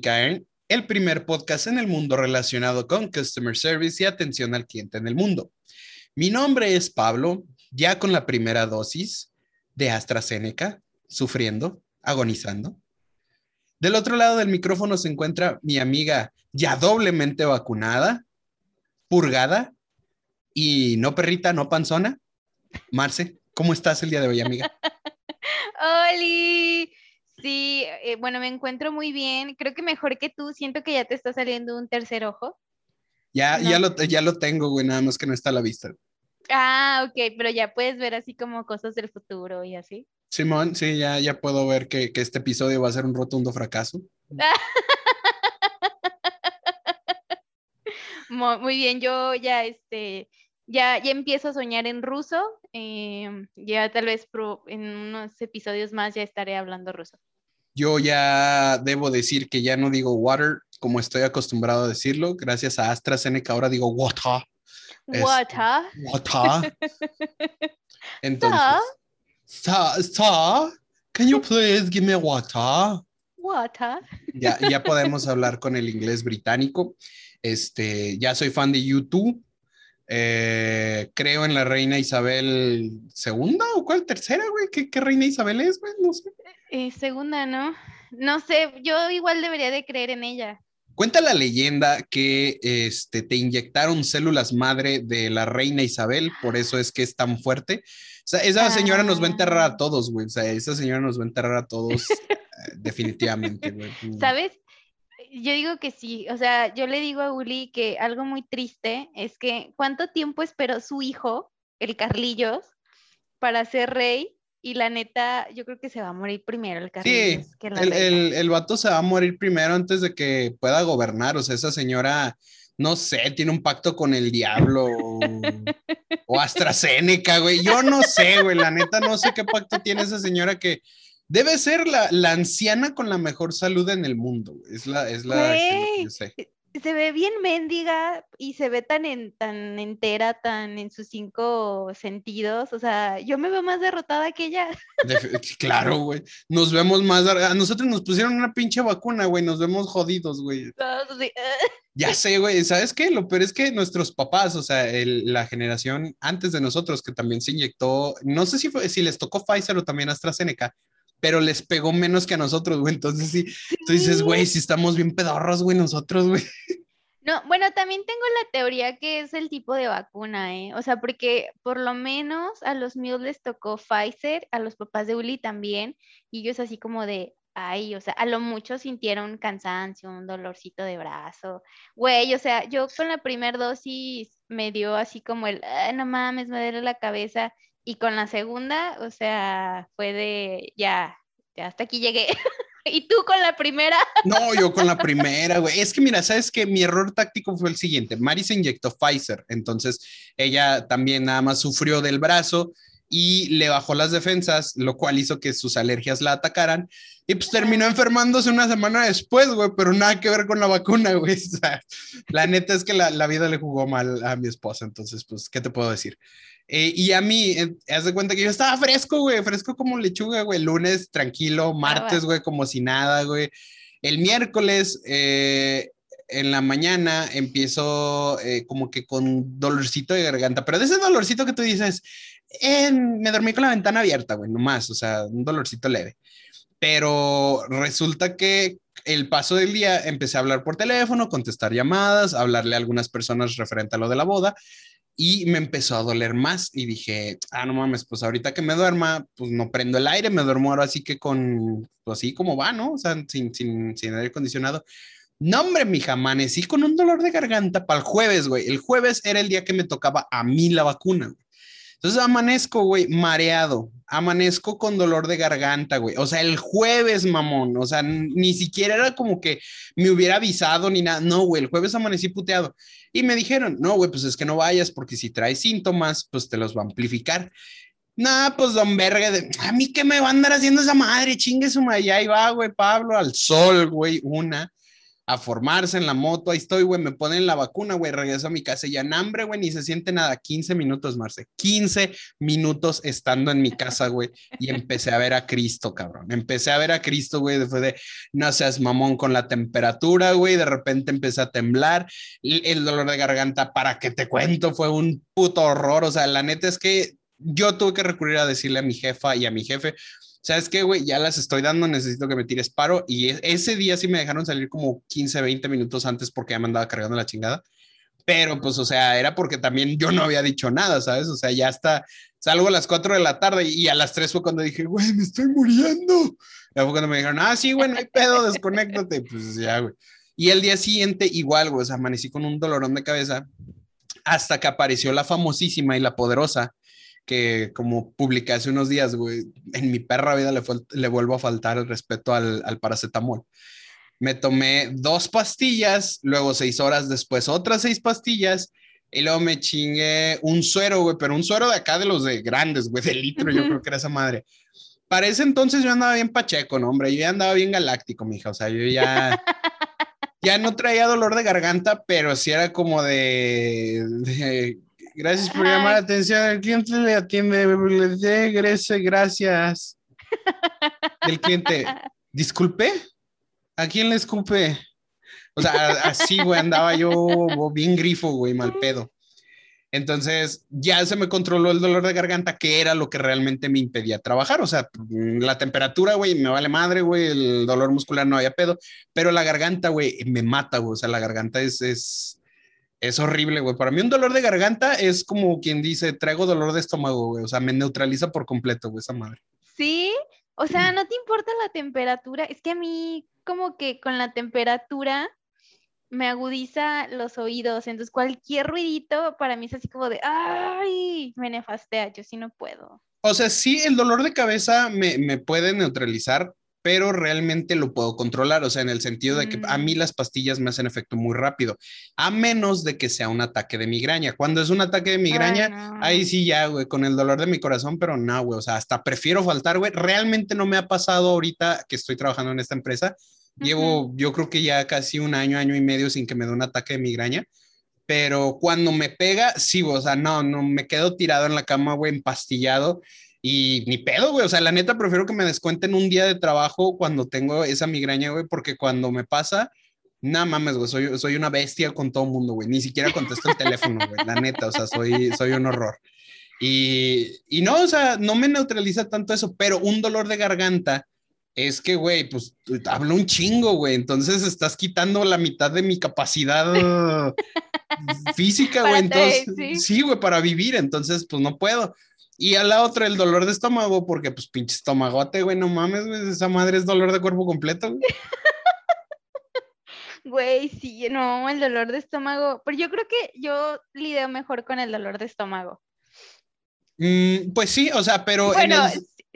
Call el primer podcast en el mundo relacionado con Customer Service y atención al cliente en el mundo. Mi nombre es Pablo, ya con la primera dosis de AstraZeneca, sufriendo, agonizando. Del otro lado del micrófono se encuentra mi amiga ya doblemente vacunada, purgada y no perrita, no panzona. Marce, ¿cómo estás el día de hoy, amiga? ¡Holi! Sí, eh, bueno, me encuentro muy bien. Creo que mejor que tú. Siento que ya te está saliendo un tercer ojo. Ya, ya, lo, ya lo tengo, güey, nada más que no está a la vista. Ah, ok, pero ya puedes ver así como cosas del futuro y así. Simón, sí, ya, ya puedo ver que, que este episodio va a ser un rotundo fracaso. Muy bien, yo ya este ya, ya empiezo a soñar en ruso. em, ya tal vez pro- en unos episodios más ya estaré hablando ruso. Yo ya debo decir que ya no digo water como estoy acostumbrado a decirlo. Gracias a AstraZeneca ahora digo water. Huh? Water. Entonces? "Sir, sir, can you please give me water? Huh? Ya, ya podemos hablar con el inglés británico. Este, ya soy fan de YouTube. Eh, creo en la reina Isabel II o cuál tercera, güey. ¿Qué, qué reina Isabel es, güey? No sé. Eh, segunda, ¿no? No sé, yo igual debería de creer en ella. Cuenta la leyenda que este, te inyectaron células madre de la reina Isabel, por eso es que es tan fuerte. O sea, esa señora nos va a enterrar a Ah. todos, güey. O sea, esa señora nos va a enterrar a todos eh, definitivamente, güey. Mm. ¿Sabes? Yo digo que sí, o sea, yo le digo a Uli que algo muy triste es que cuánto tiempo esperó su hijo, el Carlillos, para ser rey y la neta, yo creo que se va a morir primero el Sí, Carlillos que la el, el, el vato se va a morir primero antes de que pueda gobernar. O sea, esa señora, no sé, tiene un pacto con el diablo o, o AstraZeneca, güey. Yo no sé, güey. La neta, no sé qué pacto tiene esa señora que debe ser la, la anciana con la mejor salud en el mundo. güey. Es la, es la que- sé. Se ve bien mendiga y se ve tan, en, tan entera, tan en sus cinco sentidos. O sea, yo me veo más derrotada que ella. Claro, güey. Nos vemos más. A nosotros nos pusieron una pinche vacuna, güey. Nos vemos jodidos, güey. Ya sé, güey, ¿sabes qué? Lo peor es que nuestros papás, o sea, el- la generación antes de nosotros que también se inyectó, no sé si, fue, si les tocó Pfizer o también AstraZeneca, pero les pegó menos que a nosotros, güey. Entonces sí, tú dices, güey, si estamos bien pedorros, güey, nosotros, güey. No, bueno, también tengo la teoría que es el tipo de vacuna, ¿eh? O sea, porque por lo menos a los míos les tocó Pfizer, a los papás de Uli también, y ellos así como de, ay, o sea, a lo mucho sintieron cansancio, un dolorcito de brazo. Güey, o sea, yo con la primera dosis me dio así como el, "Ay, no mames, me duele la cabeza, y con la segunda, o sea, fue de, ya, ya hasta aquí llegué. ¿Y tú con la primera? No, yo con la primera, güey. Es que mira, sabes que mi error táctico fue el siguiente. Mari se inyectó Pfizer, entonces ella también nada más sufrió del brazo y le bajó las defensas, lo cual hizo que sus alergias la atacaran. Y pues terminó enfermándose una semana después, güey, pero nada que ver con la vacuna, güey. O sea, la neta es que la, la vida le jugó mal a mi esposa, entonces, pues, ¿qué te puedo decir? Eh, y a mí, eh, haz de cuenta que yo estaba fresco, güey, fresco como lechuga, güey. Lunes tranquilo, martes, güey, como si nada, güey. El miércoles, eh, en la mañana, empiezo eh, como que con dolorcito de garganta, pero de ese dolorcito que tú dices, eh, me dormí con la ventana abierta, güey, nomás, o sea, un dolorcito leve. Pero resulta que el paso del día empecé a hablar por teléfono, contestar llamadas, hablarle a algunas personas referente a lo de la boda y me empezó a doler más y dije, ah, no mames, pues ahorita que me duerma, pues no prendo el aire, me duermo ahora así que con, pues así como va, ¿no? O sea, sin, sin, sin aire acondicionado. No, hombre, mija, amanecí con un dolor de garganta para el jueves, güey. El jueves era el día que me tocaba a mí la vacuna. Entonces amanezco, güey, mareado. Amanezco con dolor de garganta, güey. O sea, el jueves, mamón. O sea, ni siquiera era como que me hubiera avisado ni nada. No, güey, el jueves amanecí puteado. Y me dijeron, no, güey, pues es que no vayas porque si traes síntomas, pues te los va a amplificar. Nah, pues don verga, de, a mí qué me va a andar haciendo esa madre, chingue su madre, y ahí va, güey, Pablo, al sol, güey, una. A formarse en la moto, ahí estoy, güey, me ponen la vacuna, güey, regreso a mi casa y ya en hambre, güey, ni se siente nada, 15 minutos, Marce, 15 minutos estando en mi casa, güey, y empecé a ver a Cristo, cabrón, empecé a ver a Cristo, güey, después de, no seas mamón con la temperatura, güey, de repente empecé a temblar, el dolor de garganta, para que te cuento, fue un puto horror, o sea, la neta es que yo tuve que recurrir a decirle a mi jefa y a mi jefe, ¿sabes qué, güey? Ya las estoy dando, necesito que me tires paro. Y e, ese día sí me dejaron salir como 15, 20 minutos antes porque ya me andaba cargando la chingada. Pero pues, o sea, era porque también yo no había dicho nada, ¿sabes? O sea, ya está, salgo a las 4 de la tarde y a las 3 fue cuando dije, güey, me estoy muriendo. Ya fue cuando me dijeron, ah, sí, güey, no hay pedo, desconéctate. Pues ya, güey. Y el día siguiente, igual, güey, o sea, amanecí con un dolorón de cabeza hasta que apareció la famosísima y la poderosa que como publiqué hace unos días, güey, en mi perra vida le, le vuelvo a faltar el respeto al, al, paracetamol. Me tomé dos pastillas, luego seis horas después otras seis pastillas y luego me chingué un suero, güey, pero un suero de acá de los de grandes, güey, de litro, yo creo que era esa madre. Para ese entonces yo andaba bien pacheco, ¿no, hombre? Yo ya andaba bien galáctico, mija, o sea, yo ya... ya no traía dolor de garganta, pero sí era como de, de Gracias por llamar la atención. El cliente le atiende. Le gracias. gracias. El cliente, disculpe. ¿A quién le escupe? O sea, así, güey, andaba yo bien grifo, güey, mal pedo. Entonces, ya se me controló el dolor de garganta, que era lo que realmente me impedía trabajar. O sea, la temperatura, güey, me vale madre, güey, el dolor muscular no había pedo, pero la garganta, güey, me mata, güey. O sea, la garganta es, es, es horrible, güey. Para mí un dolor de garganta es como quien dice, traigo dolor de estómago, güey. O sea, me neutraliza por completo, güey, esa madre. Sí, o sea, no te importa la temperatura. Es que a mí como que con la temperatura me agudiza los oídos. Entonces cualquier ruidito para mí es así como de, ay, me nefastea. Yo sí no puedo. O sea, sí, el dolor de cabeza me, me puede neutralizar, pero realmente lo puedo controlar, o sea, en el sentido de que a mí mm. las pastillas me hacen efecto muy rápido, a menos de que sea un ataque de migraña. Cuando es un ataque de migraña, ahí sí ya, güey, con el dolor de mi corazón, pero no, güey, o sea, hasta prefiero faltar, güey. Realmente no me ha pasado ahorita que estoy trabajando en esta empresa. Llevo, yo creo que ya casi un año, año y medio sin que me dé un ataque de migraña pero cuando me pega, sí, o sea, no, no, me quedo tirado en la cama, güey, empastillado y ni pedo, güey. O sea, la neta, prefiero que me descuenten un día de trabajo cuando tengo esa migraña, güey, porque cuando me pasa, nada mames, güey, soy, soy una bestia con todo el mundo, güey. Ni siquiera contesto el teléfono, güey. La neta, o sea, soy, soy un horror. Y, y no, o sea, no me neutraliza tanto eso, pero un dolor de garganta es que, güey, pues hablo un chingo, güey. Entonces estás quitando la mitad de mi capacidad física, güey. Entonces, sí, güey, para vivir. Entonces, pues no puedo. Y a la otra, el dolor de estómago, porque pues pinche estomagote, güey, no mames, güey, esa madre es dolor de cuerpo completo, güey. Güey, sí, no, el dolor de estómago, pero yo creo que yo lidio mejor con el dolor de estómago. Mm, pues sí, o sea, pero... Bueno,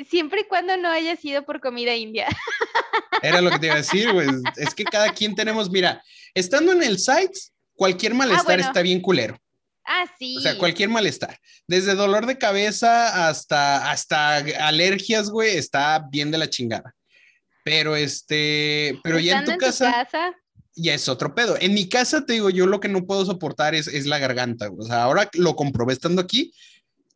siempre y cuando no haya sido por comida india. Era lo que te iba a decir, güey. Es que cada quien tenemos, mira, estando en el site, cualquier ah, malestar está bien culero. Ah, sí. O sea, cualquier malestar. Desde dolor de cabeza hasta, hasta alergias, güey, está bien de la chingada. Pero este, pero ya en tu, casa, ya es otro pedo. En mi casa, te digo, yo lo que no puedo soportar es, es la garganta. O sea, ahora lo comprobé estando aquí,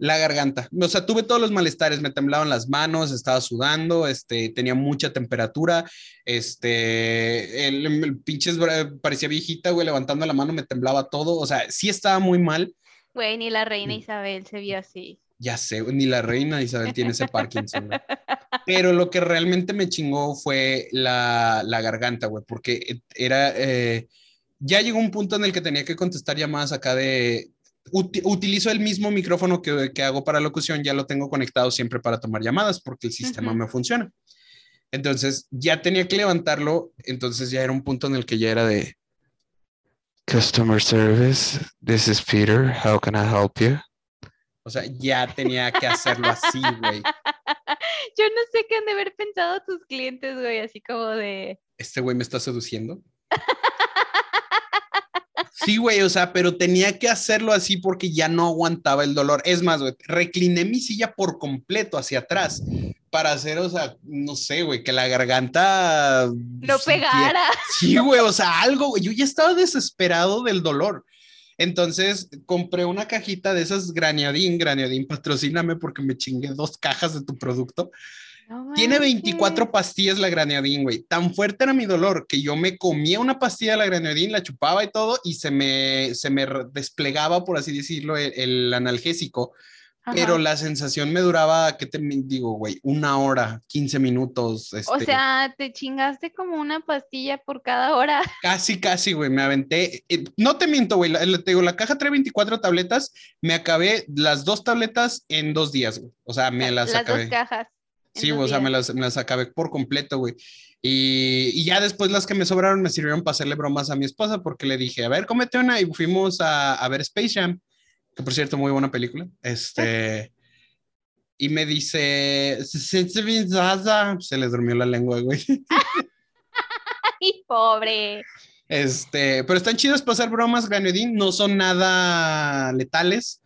la garganta. O sea, tuve todos los malestares, me temblaban las manos, estaba sudando, este, tenía mucha temperatura, este, el, el pinches parecía viejita, güey, levantando la mano me temblaba todo, o sea, sí estaba muy mal. Güey, ni la reina Isabel se vio así. Ya sé, ni la reina Isabel tiene ese Parkinson. Pero lo que realmente me chingó fue la, la garganta, güey, porque era, eh, ya llegó un punto en el que tenía que contestar llamadas acá de, utilizo el mismo micrófono que, que, hago para locución, ya lo tengo conectado siempre para tomar llamadas porque el sistema me funciona. Entonces ya tenía que levantarlo, entonces ya era un punto en el que ya era de Customer Service, this is Peter, how can I help you? O sea, ya tenía que hacerlo así, güey. Yo no sé qué han de haber pensado tus clientes, güey, así como de... Este güey me está seduciendo. Sí, güey, o sea, pero tenía que hacerlo así porque ya no aguantaba el dolor. Es más, güey, recliné mi silla por completo hacia atrás para hacer, o sea, no sé, güey, que la garganta... No pegara. Sí, güey, o sea, algo, güey. Yo ya estaba desesperado del dolor. Entonces compré una cajita de esas Graniadín, Graniadín, patrocíname porque me chingué dos cajas de tu producto. Tiene 24 pastillas la Graniadín, güey. Tan fuerte era mi dolor que yo me comía una pastilla de la Graniadín, la chupaba y todo, y se me, se me desplegaba, por así decirlo, el analgésico pero la sensación me duraba, ¿qué te digo, güey? Una hora, 15 minutos. O este sea, te chingaste como una pastilla por cada hora. Casi, casi, güey, me aventé. Eh, no te miento, güey, la, te digo, la caja trae 24 tabletas, me acabé las dos tabletas en dos días, güey. O sea, me las, las acabé. Dos cajas. Sí, o sea, me las, me las acabé por completo, güey. Y, y, ya después las que me sobraron me sirvieron para hacerle bromas a mi esposa porque le dije, a ver, cómete una y fuimos a, a ver Space Jam que por cierto, muy buena película. Este. Y me dice, se le durmió la lengua, güey. Ay, pobre. Este, pero están chidas para hacer bromas, Granedín. No son nada letales,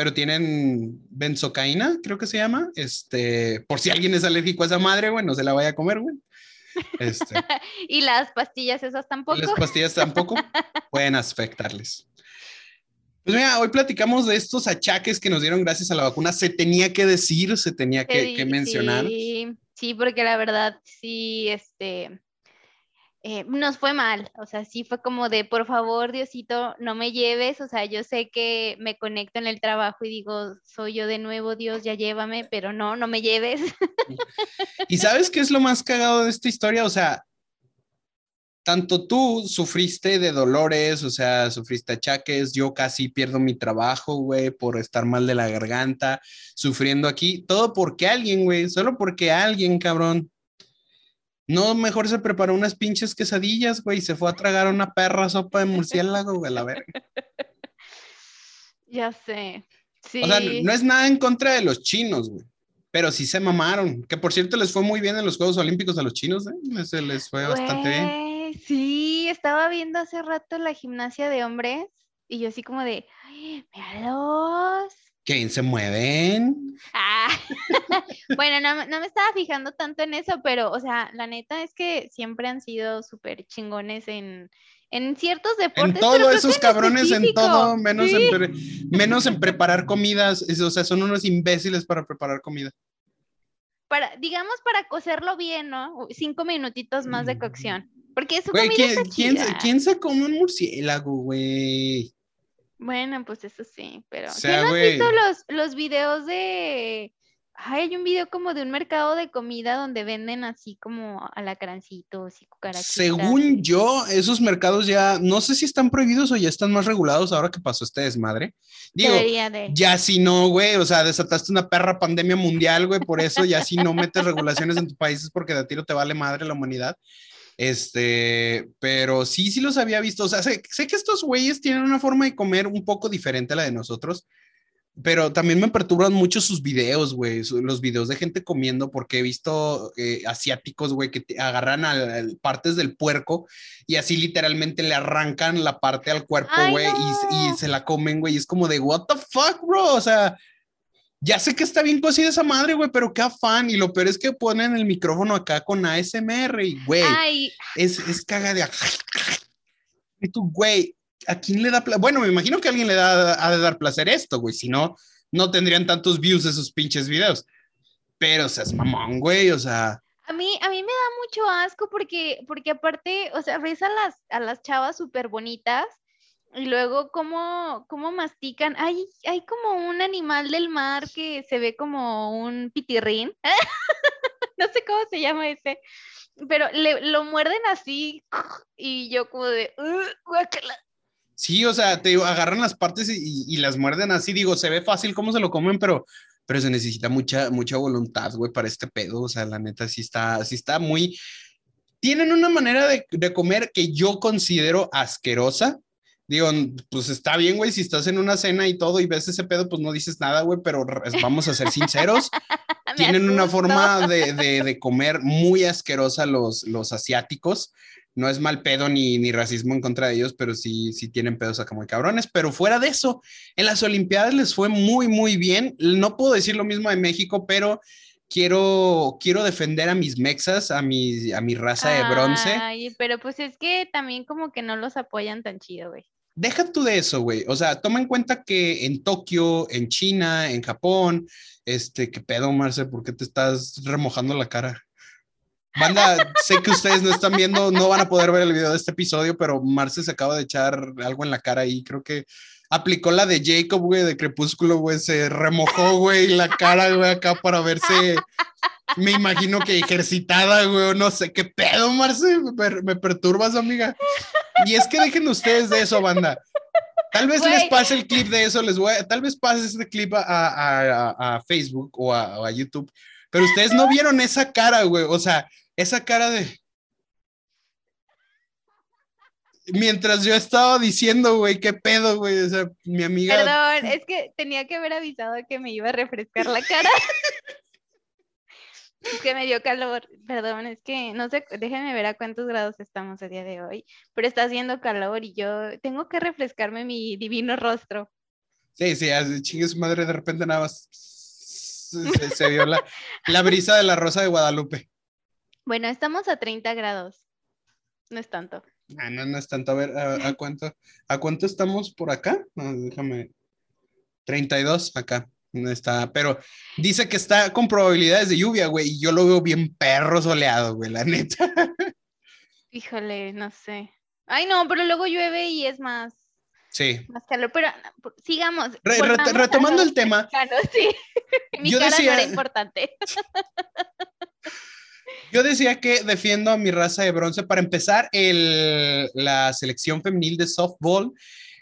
pero tienen benzocaína, creo que se llama. Este, por si alguien es alérgico a esa madre, güey, no se la vaya a comer, güey. Este. y las pastillas esas tampoco. Las pastillas tampoco pueden afectarles. Pues mira, hoy platicamos de estos achaques que nos dieron gracias a la vacuna. Se tenía que decir, se tenía que, mencionar. Sí, sí, porque la verdad, sí, este, eh, nos fue mal. O sea, sí fue como de, por favor, Diosito, no me lleves. O sea, yo sé que me conecto en el trabajo y digo, soy yo de nuevo, Dios, ya llévame, pero no, no me lleves. ¿Y sabes qué es lo más cagado de esta historia? O sea, tanto tú sufriste de dolores, o sea, sufriste achaques, yo casi pierdo mi trabajo, güey, por estar mal de la garganta, sufriendo aquí, todo porque alguien, güey, solo porque alguien, cabrón. No, mejor se preparó unas pinches quesadillas, güey, y se fue a tragar una perra sopa de murciélago, güey, a la verga. Ya sé. Sí. O sea, no es nada en contra de los chinos, güey pero sí se mamaron. Que por cierto les fue muy bien en los Juegos Olímpicos a los chinos, ¿eh? Se les fue bastante bien sí, estaba viendo hace rato la gimnasia de hombres y yo así como de, míralos. ¿Quién se mueven? Ah, bueno, no, no, me estaba fijando tanto en eso, pero, o sea, la neta es que siempre han sido súper chingones en, en ciertos deportes. En todos esos cabrones, en todo, menos, en, menos en preparar comidas. O sea, son unos imbéciles para preparar comida. Para, digamos, para cocerlo bien, ¿no? Cinco minutitos más de cocción. Porque es güey, ¿quién, ¿quién, se come un murciélago, güey? Bueno, pues eso sí, pero ¿quién has visto los, los videos de hay un video como de un mercado de comida donde venden así como alacrancitos y cucarachitas. Según yo, esos mercados ya, no sé si están prohibidos o ya están más regulados ahora que pasó este desmadre. Digo, ya si no, güey, o sea, desataste una perra pandemia mundial, güey, por eso ya si no metes regulaciones en tu país es porque de tiro te vale madre la humanidad. Este, pero sí, sí los había visto. O sea, sé, que estos güeyes tienen una forma de comer un poco diferente a la de nosotros, pero también me perturban mucho sus videos, güey, los videos de gente comiendo, porque he visto eh, asiáticos, güey, que agarran partes del puerco y así literalmente le arrancan la parte al cuerpo, güey, y, y, se la comen, güey, y es como de, what the fuck, bro, o sea, ya sé que está bien cocida esa madre, güey, pero qué afán. Y lo peor es que ponen el micrófono acá con ASMR y, güey, es, es caga de... Y tú, güey, ¿a quién le da placer? Bueno, me imagino que a alguien le da, ha de dar placer esto, güey, si no, no tendrían tantos views esos pinches videos. Pero, o sea, es mamón, güey, o sea... A mí, a mí me da mucho asco porque, porque aparte, o sea, ves a las, a las chavas súper bonitas y luego cómo, cómo mastican. Hay, hay como un animal del mar que se ve como un pitirrín. no sé cómo se llama ese. Pero le, lo muerden así y yo como de... sí, o sea, te agarran las partes y, y, las muerden así. Digo, se ve fácil cómo se lo comen, pero, pero se necesita mucha, mucha voluntad, güey, para este pedo. O sea, la neta sí está, sí está muy... Tienen una manera de, de comer que yo considero asquerosa Digo, pues está bien, güey, si estás en una cena y todo y ves ese pedo, pues no dices nada, güey, pero vamos a ser sinceros. tienen una forma de, de, comer muy asquerosa los, los asiáticos. No es mal pedo ni, ni racismo en contra de ellos, pero sí, sí tienen pedos acá muy cabrones. Pero fuera de eso, en las Olimpiadas les fue muy, muy bien. No puedo decir lo mismo de México, pero quiero, quiero defender a mis mexas, a mi, a mi raza de bronce. Ay, pero pues es que también como que no los apoyan tan chido, güey. Deja tú de eso, güey. O sea, toma en cuenta que en Tokio, en China, en Japón, este, ¿qué pedo, Marce? ¿Por qué te estás remojando la cara? Banda, sé que ustedes no están viendo, no van a poder ver el video de este episodio, pero Marce se acaba de echar algo en la cara y creo que aplicó la de Jacob, güey, de Crepúsculo, güey, se remojó, güey, la cara, güey, acá para verse, me imagino que ejercitada, güey, no sé qué pedo, Marce, me, perturbas, amiga. Y es que dejen ustedes de eso, banda. Tal vez les pase el clip de eso, les voy a, tal vez pase este clip a, a, a Facebook o, o a YouTube, pero ustedes no vieron esa cara, güey, o sea, esa cara de mientras yo estaba diciendo, güey, qué pedo, güey, o sea, mi amiga. Perdón, es que tenía que haber avisado que me iba a refrescar la cara. es que me dio calor, perdón, es que no sé, déjenme ver a cuántos grados estamos el día de hoy, pero está haciendo calor y yo tengo que refrescarme mi divino rostro. Sí, sí, chingue su madre, de repente nada más se, vio la, la brisa de la rosa de Guadalupe. Bueno, estamos a 30 grados, no es tanto. Ah, no, no es tanto. A ver, ¿a, cuánto, ¿a cuánto estamos por acá? déjame. 32 acá. No está, pero dice que está con probabilidades de lluvia, güey, y yo lo veo bien perro soleado, güey, la neta. Híjole, no sé. Ay, no, pero luego llueve y es más. Sí. Más calor, pero sigamos. retomando el tema. Claro, sí. Mi yo cara decía... no era importante. Yo decía que defiendo a mi raza de bronce. Para empezar, el, la selección femenil de softball,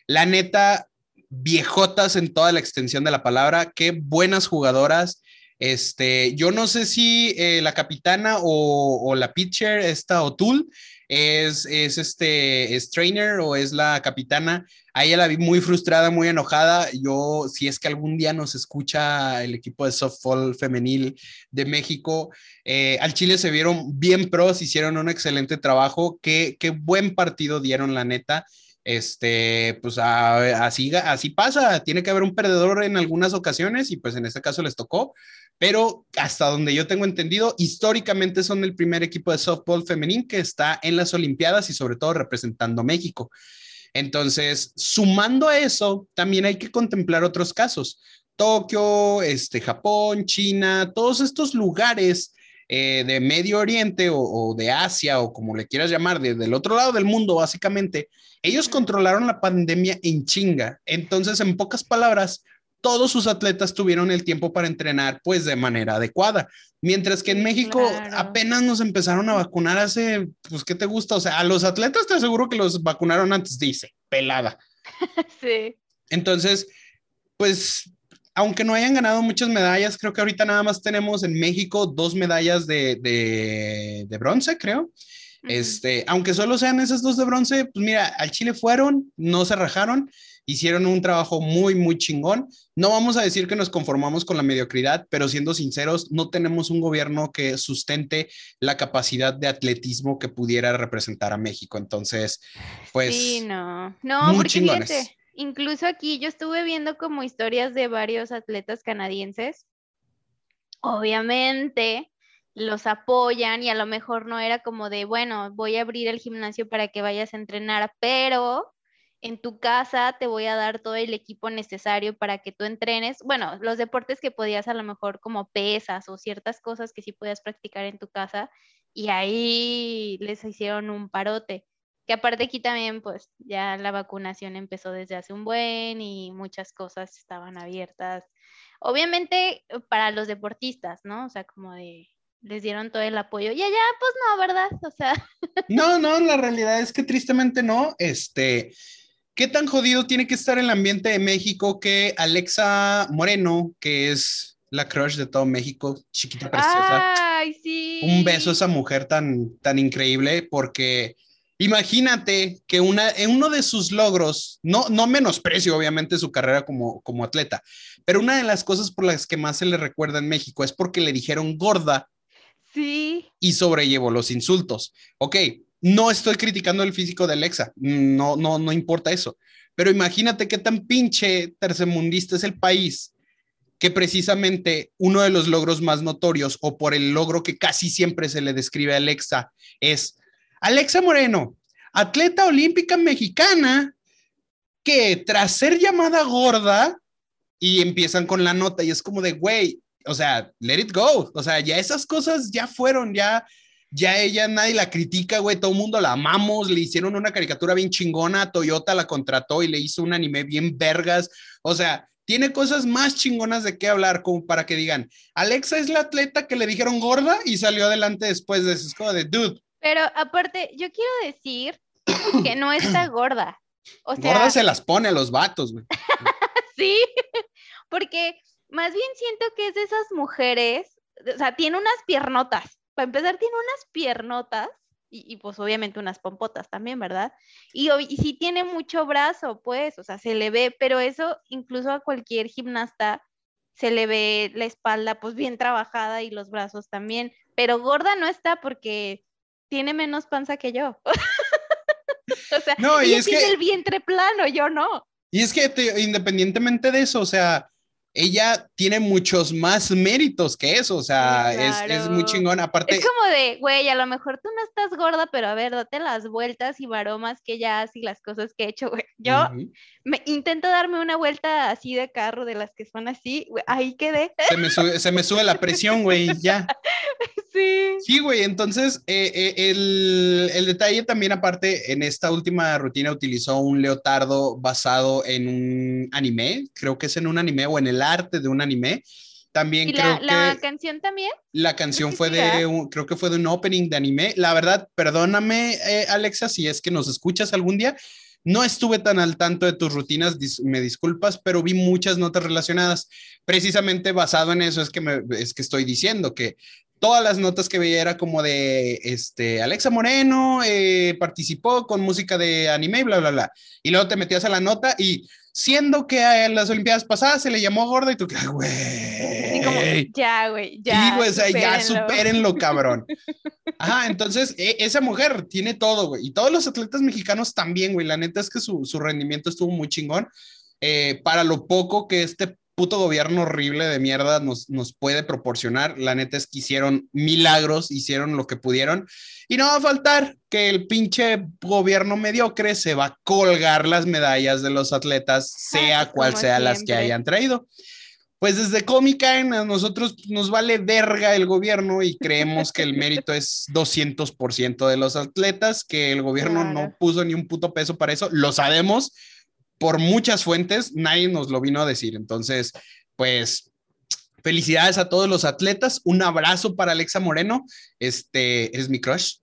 la neta, viejotas en toda la extensión de la palabra, qué buenas jugadoras. Este, yo no sé si eh, la capitana o, la pitcher, esta O'Toole, es, es este, es trainer o es la capitana. A ella la vi muy frustrada, muy enojada. Yo, si es que algún día nos escucha el equipo de softball femenil de México, eh, al Chile se vieron bien pros, hicieron un excelente trabajo. Qué, qué buen partido dieron, la neta este, pues así, así pasa, tiene que haber un perdedor en algunas ocasiones y pues en este caso les tocó, pero hasta donde yo tengo entendido, históricamente son el primer equipo de softball femenil que está en las Olimpiadas y sobre todo representando México. Entonces, sumando a eso, también hay que contemplar otros casos. Tokio, este, Japón, China, todos estos lugares eh, de Medio Oriente o, de Asia o como le quieras llamar, desde el otro lado del mundo, básicamente, ellos controlaron la pandemia en chinga. Entonces, en pocas palabras, todos sus atletas tuvieron el tiempo para entrenar pues de manera adecuada. Mientras que en México apenas nos empezaron a vacunar hace, pues, ¿qué te gusta? O sea, a los atletas te aseguro que los vacunaron antes, dice, pelada. sí. Entonces, pues aunque no hayan ganado muchas medallas, creo que ahorita nada más tenemos en México dos medallas de, de, bronce, creo. Este, aunque solo sean esas dos de bronce, pues mira, al Chile fueron, no se rajaron, hicieron un trabajo muy, muy chingón. No vamos a decir que nos conformamos con la mediocridad, pero siendo sinceros, no tenemos un gobierno que sustente la capacidad de atletismo que pudiera representar a México. Entonces, pues... Sí, no, no, muy chingones incluso aquí yo estuve viendo como historias de varios atletas canadienses. Obviamente los apoyan y a lo mejor no era como de, bueno, voy a abrir el gimnasio para que vayas a entrenar, pero en tu casa te voy a dar todo el equipo necesario para que tú entrenes. Bueno, los deportes que podías a lo mejor como pesas o ciertas cosas que sí podías practicar en tu casa y ahí les hicieron un parote que aparte aquí también pues ya la vacunación empezó desde hace un buen y muchas cosas estaban abiertas. Obviamente para los deportistas, ¿no? O sea, como de les dieron todo el apoyo y allá pues no, ¿verdad? O sea. No, no, la realidad es que tristemente no. Este, ¿qué tan jodido tiene que estar el ambiente de México que Alexa Moreno, que es la crush de todo México, chiquita preciosa. Ay, sí. Un beso a esa mujer tan, tan increíble porque Imagínate que una, en uno de sus logros, no, no menosprecio obviamente su carrera como, como atleta, pero una de las cosas por las que más se le recuerda en México es porque le dijeron gorda sí. y sobrellevó los insultos. Ok, no estoy criticando el físico de Alexa, no, no, no importa eso, pero imagínate qué tan pinche tercermundista es el país que precisamente uno de los logros más notorios o por el logro que casi siempre se le describe a Alexa es Alexa Moreno, atleta olímpica mexicana que tras ser llamada gorda y empiezan con la nota y es como de, güey, o sea, let it go, o sea, ya esas cosas ya fueron, ya, ya ella nadie la critica, güey, todo el mundo la amamos, le hicieron una caricatura bien chingona, Toyota la contrató y le hizo un anime bien vergas, o sea, tiene cosas más chingonas de qué hablar, como para que digan, Alexa es la atleta que le dijeron gorda y salió adelante después de eso. Es como de, dude. Pero aparte, yo quiero decir que no está gorda. O sea, gorda se las pone a los vatos, güey. sí, porque más bien siento que es de esas mujeres, o sea, tiene unas piernotas. Para empezar, tiene unas piernotas y, pues obviamente unas pompotas también, ¿verdad? Y, y sí tiene mucho brazo, pues, o sea, se le ve, pero eso incluso a cualquier gimnasta se le ve la espalda pues bien trabajada y los brazos también, pero gorda no está porque tiene menos panza que yo. o sea, no, y es tiene el vientre plano, yo no. Y es que independientemente de eso, o sea, ella tiene muchos más méritos que eso, o sea, es, muy chingón. Aparte, es como de, güey, a lo mejor tú no estás gorda, pero a ver, date las vueltas y baromas que ella hace y las cosas que he hecho, güey. Yo me intento darme una vuelta así de carro, de las que son así, ahí quedé. Se me sube, se me sube la presión, güey, ya. Sí. Sí, güey, entonces eh, eh, el, el, detalle también aparte, en esta última rutina utilizó un leotardo basado en un anime, creo que es en un anime o en el arte de un anime. También creo la, ¿La canción también? La canción fue de, un, creo que fue de un opening de anime. La verdad, perdóname, eh, Alexa, si es que nos escuchas algún día. No estuve tan al tanto de tus rutinas, me disculpas, pero vi muchas notas relacionadas. Precisamente basado en eso es que, me, es que estoy diciendo que todas las notas que veía era como de este, Alexa Moreno eh, participó con música de anime y bla, bla, bla. Y luego te metías a la nota y siendo que en las Olimpiadas pasadas se le llamó gorda y tú, güey. Ya, güey, ya. Sí, güey, o sea, ya supérenlo, cabrón. Ajá, entonces e, esa mujer tiene todo, güey. Y todos los atletas mexicanos también, güey. La neta es que su, su rendimiento estuvo muy chingón. Eh, para lo poco que este puto gobierno horrible de mierda nos, nos puede proporcionar. La neta es que hicieron milagros, hicieron lo que pudieron. Y no va a faltar que el pinche gobierno mediocre se va a colgar las medallas de los atletas, sea cual sea las que hayan traído. Pues desde Comic a nosotros nos vale verga el gobierno y creemos que el mérito es 200% de los atletas, que el gobierno no puso ni un puto peso para eso, lo sabemos, por muchas fuentes, nadie nos lo vino a decir. Entonces, pues felicidades a todos los atletas, un abrazo para Alexa Moreno, este es mi crush.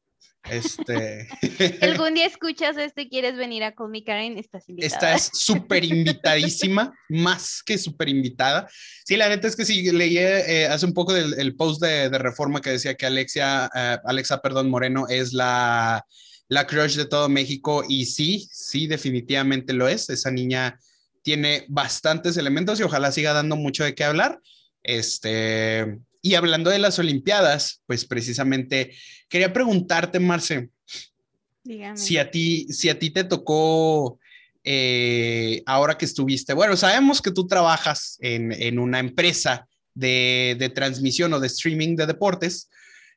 Este. Algún día escuchas esto y quieres venir a Call Me Karen, estás invitada. Esta es súper invitadísima, más que súper invitada. Sí, la neta es que sí, leí eh, hace un poco del el post de, reforma que decía que Alexia, eh, Alexa, perdón, Moreno es la la crush de todo México y sí, sí, definitivamente lo es. Esa niña tiene bastantes elementos y ojalá siga dando mucho de qué hablar. Este, y hablando de las Olimpiadas, pues precisamente quería preguntarte, Marce, si a ti, si a ti te tocó eh, ahora que estuviste, bueno, sabemos que tú trabajas en, una empresa de, de, transmisión o de streaming de deportes.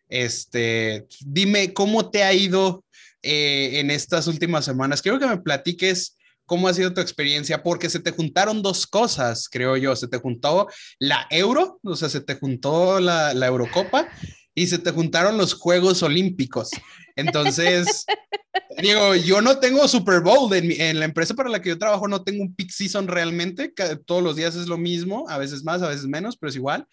Este, dime cómo te ha ido eh, en estas últimas semanas. Quiero que me platiques cómo ha sido tu experiencia, porque se te juntaron dos cosas, creo yo. Se te juntó la Euro, o sea, se te juntó la, la Eurocopa y se te juntaron los Juegos Olímpicos. Entonces, digo, yo no tengo Super Bowl en, en, la empresa para la que yo trabajo, no tengo un peak season realmente, todos los días es lo mismo, a veces más, a veces menos, pero es igual.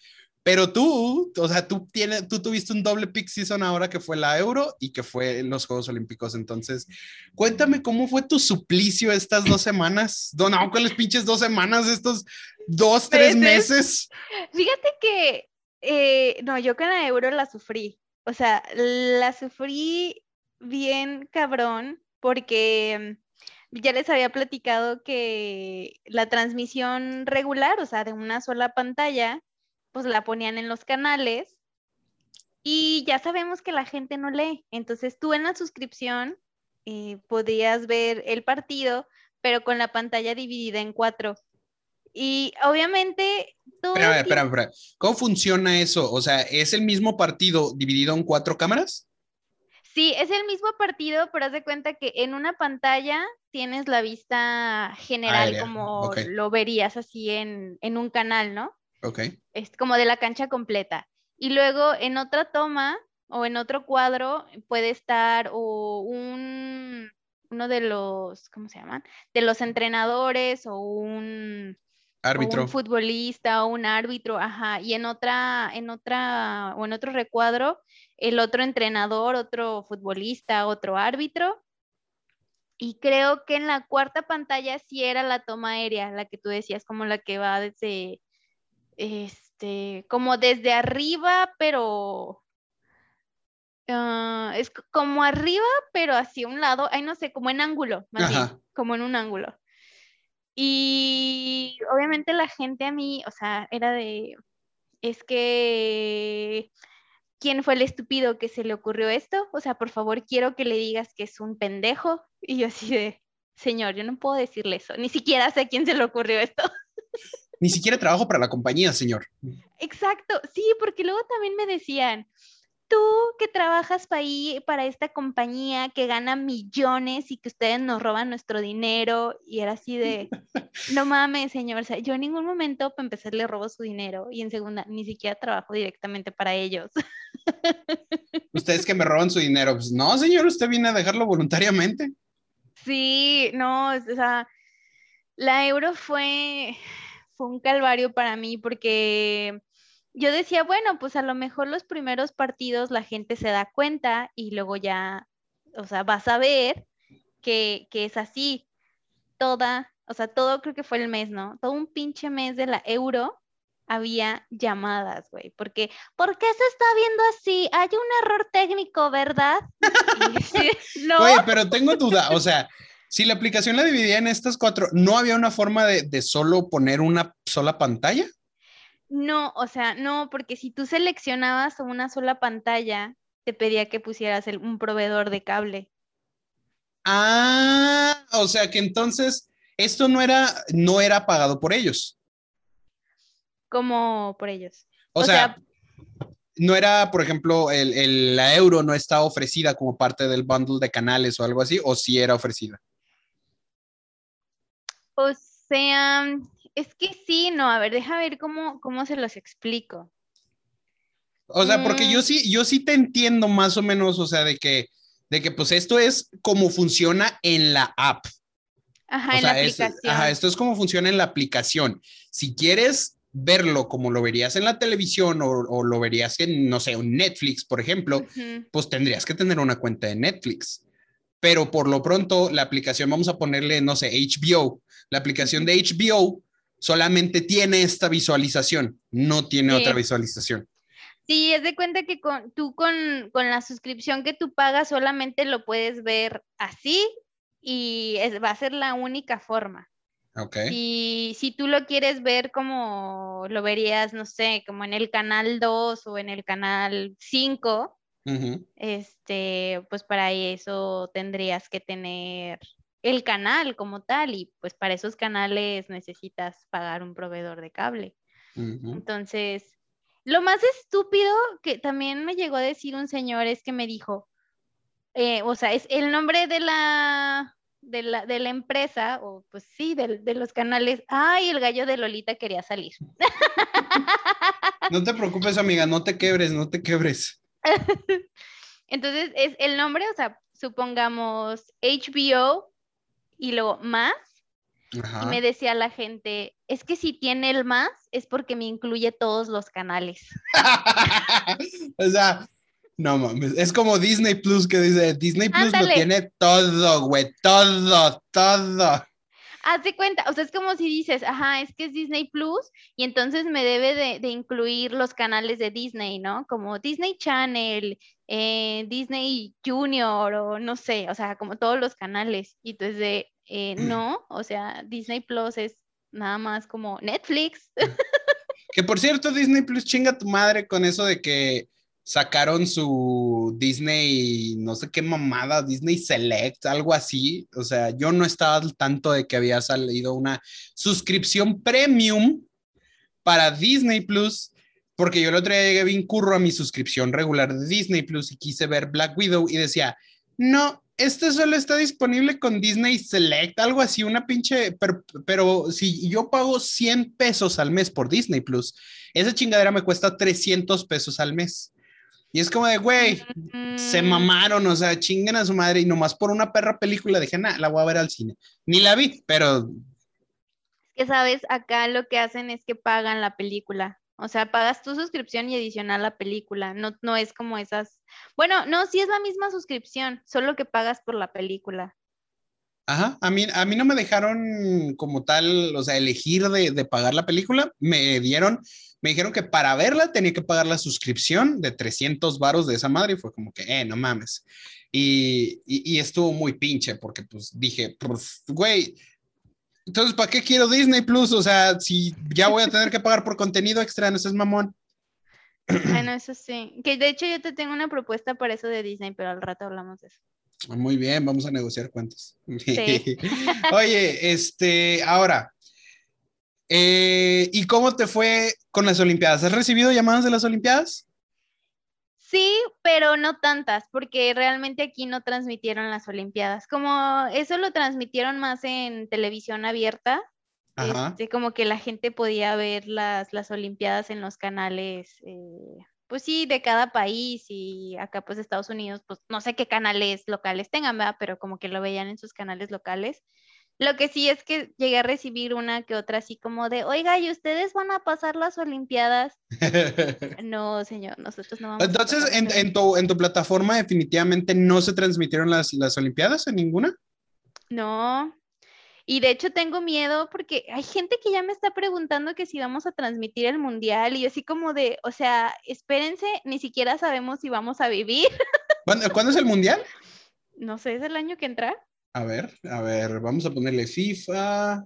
Pero tú, o sea, tú, tienes, tú tuviste un doble pick season ahora que fue la Euro y que fue los Juegos Olímpicos. Entonces, cuéntame cómo fue tu suplicio estas dos semanas. No, ¿cuáles pinches dos semanas? Estos dos, tres meses. Fíjate que, eh, no, yo con la Euro la sufrí. O sea, la sufrí bien cabrón porque mm, ya les había platicado que la transmisión regular, o sea, de una sola pantalla, pues la ponían en los canales y ya sabemos que la gente no lee. Entonces tú en la suscripción eh, podías ver el partido, pero con la pantalla dividida en cuatro. Y obviamente... espera, espera, espera. ¿Cómo funciona eso? O sea, ¿es el mismo partido dividido en cuatro cámaras? Sí, es el mismo partido, pero haz de cuenta que en una pantalla tienes la vista general, como lo verías así en, en, un canal, ¿no? Ok. Es como de la cancha completa. Y luego en otra toma o en otro cuadro puede estar o un, uno de los, ¿cómo se llaman? De los entrenadores o un árbitro. un futbolista o un árbitro, ajá, y en otra, en otra, o en otro recuadro, el otro entrenador, otro futbolista, otro árbitro. Y creo que en la cuarta pantalla sí era la toma aérea, la que tú decías, como la que va desde, este, como desde arriba, pero ah, es como arriba, pero hacia un lado, ay, no sé, como en ángulo, más bien, como en un ángulo. Y obviamente la gente a mí, o sea, era de, es que, ¿quién fue el estúpido que se le ocurrió esto? O sea, por favor, quiero que le digas que es un pendejo. Y yo así de, señor, yo no puedo decirle eso, ni siquiera sé a quién se le ocurrió esto. Ni siquiera trabajo para la compañía, señor. Exacto, sí, porque luego también me decían, tú que trabajas para, para esta compañía que gana millones y que ustedes nos roban nuestro dinero y era así de, no mames, señor, o sea, yo en ningún momento para empezar le robo su dinero y en segunda, ni siquiera trabajo directamente para ellos. Ustedes que me roban su dinero, pues no, señor, usted viene a dejarlo voluntariamente. Sí, no, o sea, la euro fue, fue un calvario para mí porque yo decía, bueno, pues a lo mejor los primeros partidos la gente se da cuenta y luego ya, o sea, vas a ver que, es así. Toda, o sea, todo creo que fue el mes, ¿no? Todo un pinche mes de la euro había llamadas, güey, porque, ¿por qué se está viendo así? Hay un error técnico, ¿verdad? ¿No? Oye, pero tengo duda, o sea, si la aplicación la dividía en estas cuatro, ¿no había una forma de, de solo poner una sola pantalla? No, o sea, no, porque si tú seleccionabas una sola pantalla, te pedía que pusieras un proveedor de cable. Ah, o sea que entonces esto no era, no era pagado por ellos. Como por ellos. O, sea, no era, por ejemplo, el, la euro no está ofrecida como parte del bundle de canales o algo así, o sí era ofrecida. O sea, es que sí, no, a ver, deja ver cómo, cómo se los explico. O sea, porque yo mm. sí, yo sí te entiendo más o menos, o sea, de que, de que pues esto es como funciona en la app. Ajá, en la aplicación. ajá, esto es como funciona en la aplicación. Si quieres verlo como lo verías en la televisión o, lo verías en, no sé, un Netflix, por ejemplo, pues tendrías que tener una cuenta de Netflix. Pero por lo pronto, la aplicación, vamos a ponerle, no sé, HBO. La aplicación de HBO solamente tiene esta visualización, no tiene otra visualización. Sí, es de cuenta que con, tú con, la suscripción que tú pagas solamente lo puedes ver así y va a ser la única forma. Ok. Y si tú lo quieres ver como lo verías, no sé, como en el canal 2 o en el canal 5, este, pues para eso tendrías que tener el canal como tal y pues para esos canales necesitas pagar un proveedor de cable. Entonces, lo más estúpido que también me llegó a decir un señor es que me dijo, eh, o sea, es el nombre de la, de la, de la empresa, o pues sí, de, de, los canales. Ay, el gallo de Lolita quería salir. No te preocupes, amiga, no te quebres, no te quebres. Entonces, es el nombre, o sea, supongamos HBO y luego más. Y me decía la gente, es que si tiene el más, es porque me incluye todos los canales. o sea, no mames, es como Disney Plus que dice, Disney Plus lo tiene todo, güey, todo, todo. Haz de cuenta, o sea, es como si dices, ajá, es que es Disney Plus y entonces me debe de, incluir los canales de Disney, ¿no? Como Disney Channel, eh, Disney Junior o no sé, o sea, como todos los canales. Y entonces de, eh, no, o sea, Disney Plus es nada más como Netflix. Que por cierto, Disney Plus chinga tu madre con eso de que sacaron su, Disney, no sé qué mamada, Disney Select, algo así. O sea, yo no estaba al tanto de que había salido una suscripción premium para Disney Plus, porque yo el otro día llegué curro a mi suscripción regular de Disney Plus y quise ver Black Widow y decía, no, este solo está disponible con Disney Select, algo así, una pinche, pero, pero, si yo pago 100 pesos al mes por Disney Plus, esa chingadera me cuesta 300 pesos al mes. Y es como de, güey, se Mm, mamaron, o sea, chinguen a su madre y nomás por una perra película dije, nah, la voy a ver al cine. Ni la vi, pero que sabes, acá lo que hacen es que pagan la película. O sea, pagas tu suscripción y adicional la película. No, no es como esas. Bueno, no, sí es la misma suscripción, solo que pagas por la película. Ajá, a mí, a mí no me dejaron como tal, o sea, elegir de, de pagar la película. Me dieron, me dijeron que para verla tenía que pagar la suscripción de 300 varos de esa madre y fue como que, eh, no mames. Y, y, estuvo muy pinche porque pues dije, güey, entonces, ¿para qué quiero Disney Plus? O sea, si ya voy a tener que pagar por contenido extra, no seas mamón. Bueno, eso sí. Que de hecho yo te tengo una propuesta para eso de Disney, pero al rato hablamos de eso. Muy bien, vamos a negociar cuentos. Sí. Oye, este, ahora, eh, ¿y cómo te fue con las Olimpiadas? ¿Has recibido llamadas de las Olimpiadas? Sí, pero no tantas, porque realmente aquí no transmitieron las Olimpiadas. Como eso lo transmitieron más en televisión abierta, este, como que la gente podía ver las, las Olimpiadas en los canales, eh, pues sí, de cada país y acá pues Estados Unidos, pues no sé qué canales locales tengan, ¿verdad? Pero como que lo veían en sus canales locales. Lo que sí es que llegué a recibir una que otra así como de, oiga, ¿y ustedes van a pasar las Olimpiadas? No, señor, nosotros no vamos a Entonces, pasar en, en tu, en tu plataforma definitivamente no se transmitieron las, las Olimpiadas en ninguna. No. Y de hecho tengo miedo porque hay gente que ya me está preguntando que si vamos a transmitir el mundial y yo así como de, o sea, espérense, ni siquiera sabemos si vamos a vivir. ¿Cuándo, cuándo es el Mundial? No sé, es el año que entra. A ver, a ver, vamos a ponerle FIFA.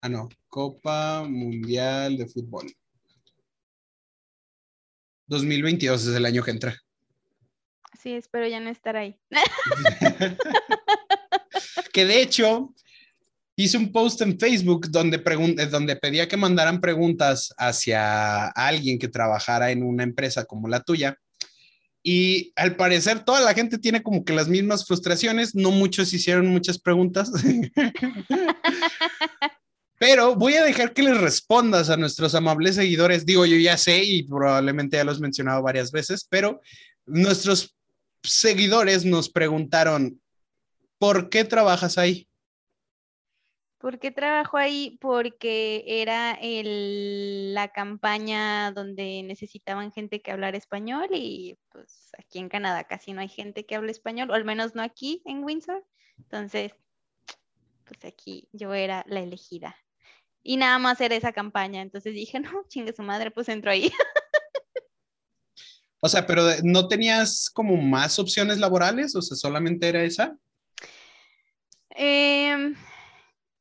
Ah, no, Copa Mundial de Fútbol. 2022 es el año que entra. Sí, espero ya no estar ahí. que de hecho hice un post en Facebook donde, eh, donde pedía que mandaran preguntas hacia alguien que trabajara en una empresa como la tuya. Y al parecer toda la gente tiene como que las mismas frustraciones, no muchos hicieron muchas preguntas. Pero voy a dejar que les respondas a nuestros amables seguidores. Digo, yo ya sé y probablemente ya los he mencionado varias veces, pero nuestros seguidores nos preguntaron, ¿por qué trabajas ahí? ¿Por qué trabajo ahí? Porque era el- la campaña donde necesitaban gente que hablara español y pues aquí en Canadá casi no hay gente que hable español, o al menos no aquí en Windsor. Entonces, pues aquí yo era la elegida. Y nada más era esa campaña. Entonces dije, no, chingue su madre, pues entro ahí. O sea, pero de- no tenías como más opciones laborales, o sea, solamente era esa. Em,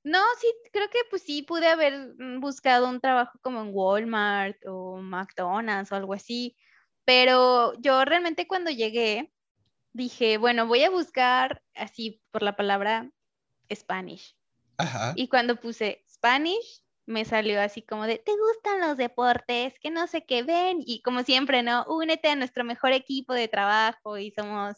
no, sí, creo que pues sí pude haber mm, buscado un trabajo como en Walmart o McDonald's o algo así, pero yo realmente cuando llegué dije, bueno, voy a buscar así por la palabra Spanish. Ajá. Y cuando puse Spanish, me salió así como de, ¿te gustan los deportes? Que no sé qué ven. Y como siempre, ¿no? Únete a nuestro mejor equipo de trabajo y somos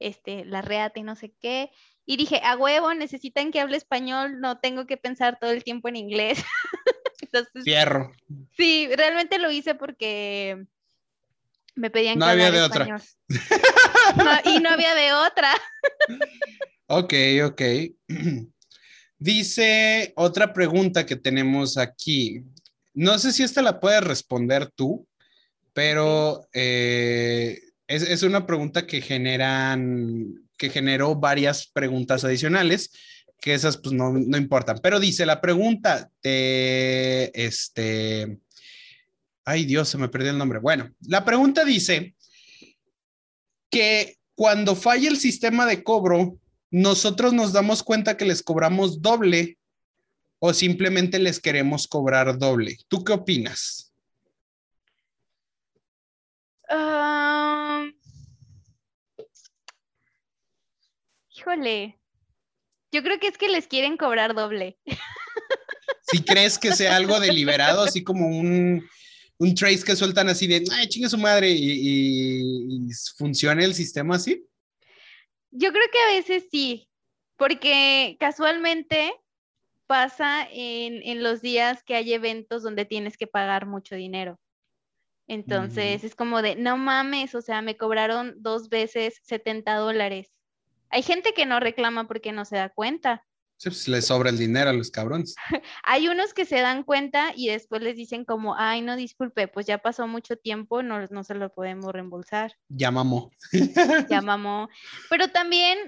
este, la reata y no sé qué. Y dije, a huevo, necesitan que hable español, no tengo que pensar todo el tiempo en inglés. Entonces, Fierro. sí, realmente lo hice porque me pedían No que había de otra. español. No, y no había de otra. Ok, ok. Dice otra pregunta que tenemos aquí. No sé si esta la puedes responder tú, pero eh, es, es una pregunta que generan, que generó varias preguntas adicionales, que esas pues no, no importan. Pero dice la pregunta de este. Ay Dios, se me perdió el nombre. Bueno, la pregunta dice que cuando falla el sistema de cobro, nosotros nos damos cuenta que les cobramos doble o simplemente les queremos cobrar doble. ¿Tú qué opinas? Ah, Híjole. Yo creo que es que les quieren cobrar doble. Si crees que sea algo deliberado, así como un, un trace que sueltan así de, ay, chingue su madre, y, y, funcione el sistema así. Yo creo que a veces sí, porque casualmente pasa en, en, los días que hay eventos donde tienes que pagar mucho dinero. Entonces es como de, no mames, o sea, me cobraron dos veces 70 dólares. Hay gente que no reclama porque no se da cuenta. Sí, pues les sobra el dinero a los cabrones. Hay unos que se dan cuenta y después les dicen como, ay, no, disculpe, pues ya pasó mucho tiempo, no, no se lo podemos reembolsar. Ya mamó. ya mamó. Pero también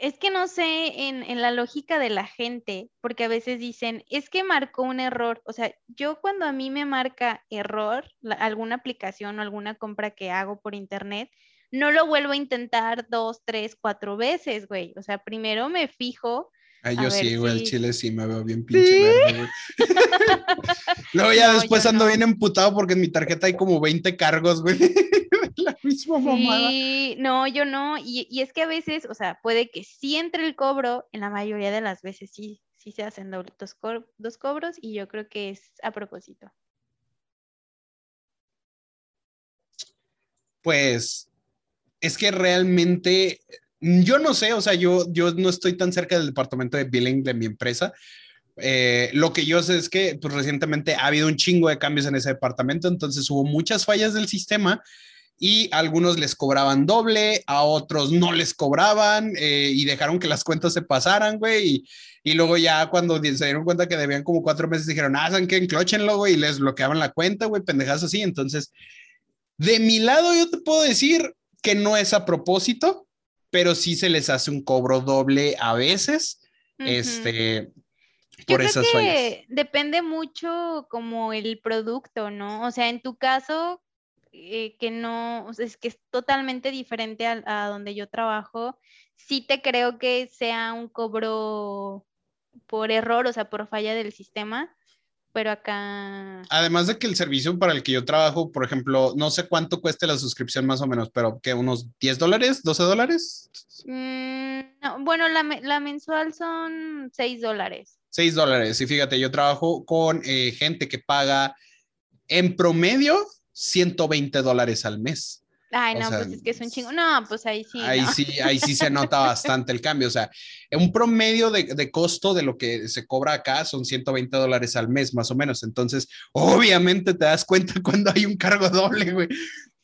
es que no sé en, en, la lógica de la gente, porque a veces dicen, es que marcó un error. O sea, yo cuando a mí me marca error, alguna aplicación o alguna compra que hago por internet, no lo vuelvo a intentar dos, tres, cuatro veces, güey. O sea, primero me fijo. Ay, yo sí, güey, el chile sí me veo bien pinche ¿Sí? verde, Luego ya no, después ando no. bien emputado porque en mi tarjeta hay como 20 cargos, güey. la misma sí, mamada. no, yo no. Y, y, es que a veces, o sea, puede que sí entre el cobro, en la mayoría de las veces sí, sí se hacen dos, co dos cobros y yo creo que es a propósito. Pues es que realmente, yo no sé, o sea, yo, yo no estoy tan cerca del departamento de billing de mi empresa. Eh, lo que yo sé es que pues, recientemente ha habido un chingo de cambios en ese departamento, entonces hubo muchas fallas del sistema y algunos les cobraban doble, a otros no les cobraban eh, y dejaron que las cuentas se pasaran, güey. Y, luego ya cuando se dieron cuenta que debían como cuatro meses, dijeron, ah, ¿saben qué? Enclóchenlo, güey, y les bloqueaban la cuenta, güey, pendejas así. Entonces, de mi lado yo te puedo decir que no es a propósito, pero sí se les hace un cobro doble a veces. Uh -huh. Este, por esas que fallas. depende mucho como el producto, ¿no? O sea, en tu caso, eh, que no, o sea, es que es totalmente diferente a, a, donde yo trabajo, sí te creo que sea un cobro por error, o sea, por falla del sistema, pero acá... Además de que el servicio para el que yo trabajo, por ejemplo, no sé cuánto cueste la suscripción más o menos, pero que unos 10 dólares, 12 dólares. Mm, no, bueno, la, la, mensual son 6 dólares. 6 dólares. Y fíjate, yo trabajo con eh, gente que paga en promedio 120 dólares al mes. Ay, no, o sea, pues es que es un chingo. No, pues ahí sí. Ahí no. sí, ahí sí se nota bastante el cambio. O sea, un promedio de, de, costo de lo que se cobra acá son 120 dólares al mes, más o menos. Entonces, obviamente te das cuenta cuando hay un cargo doble, güey,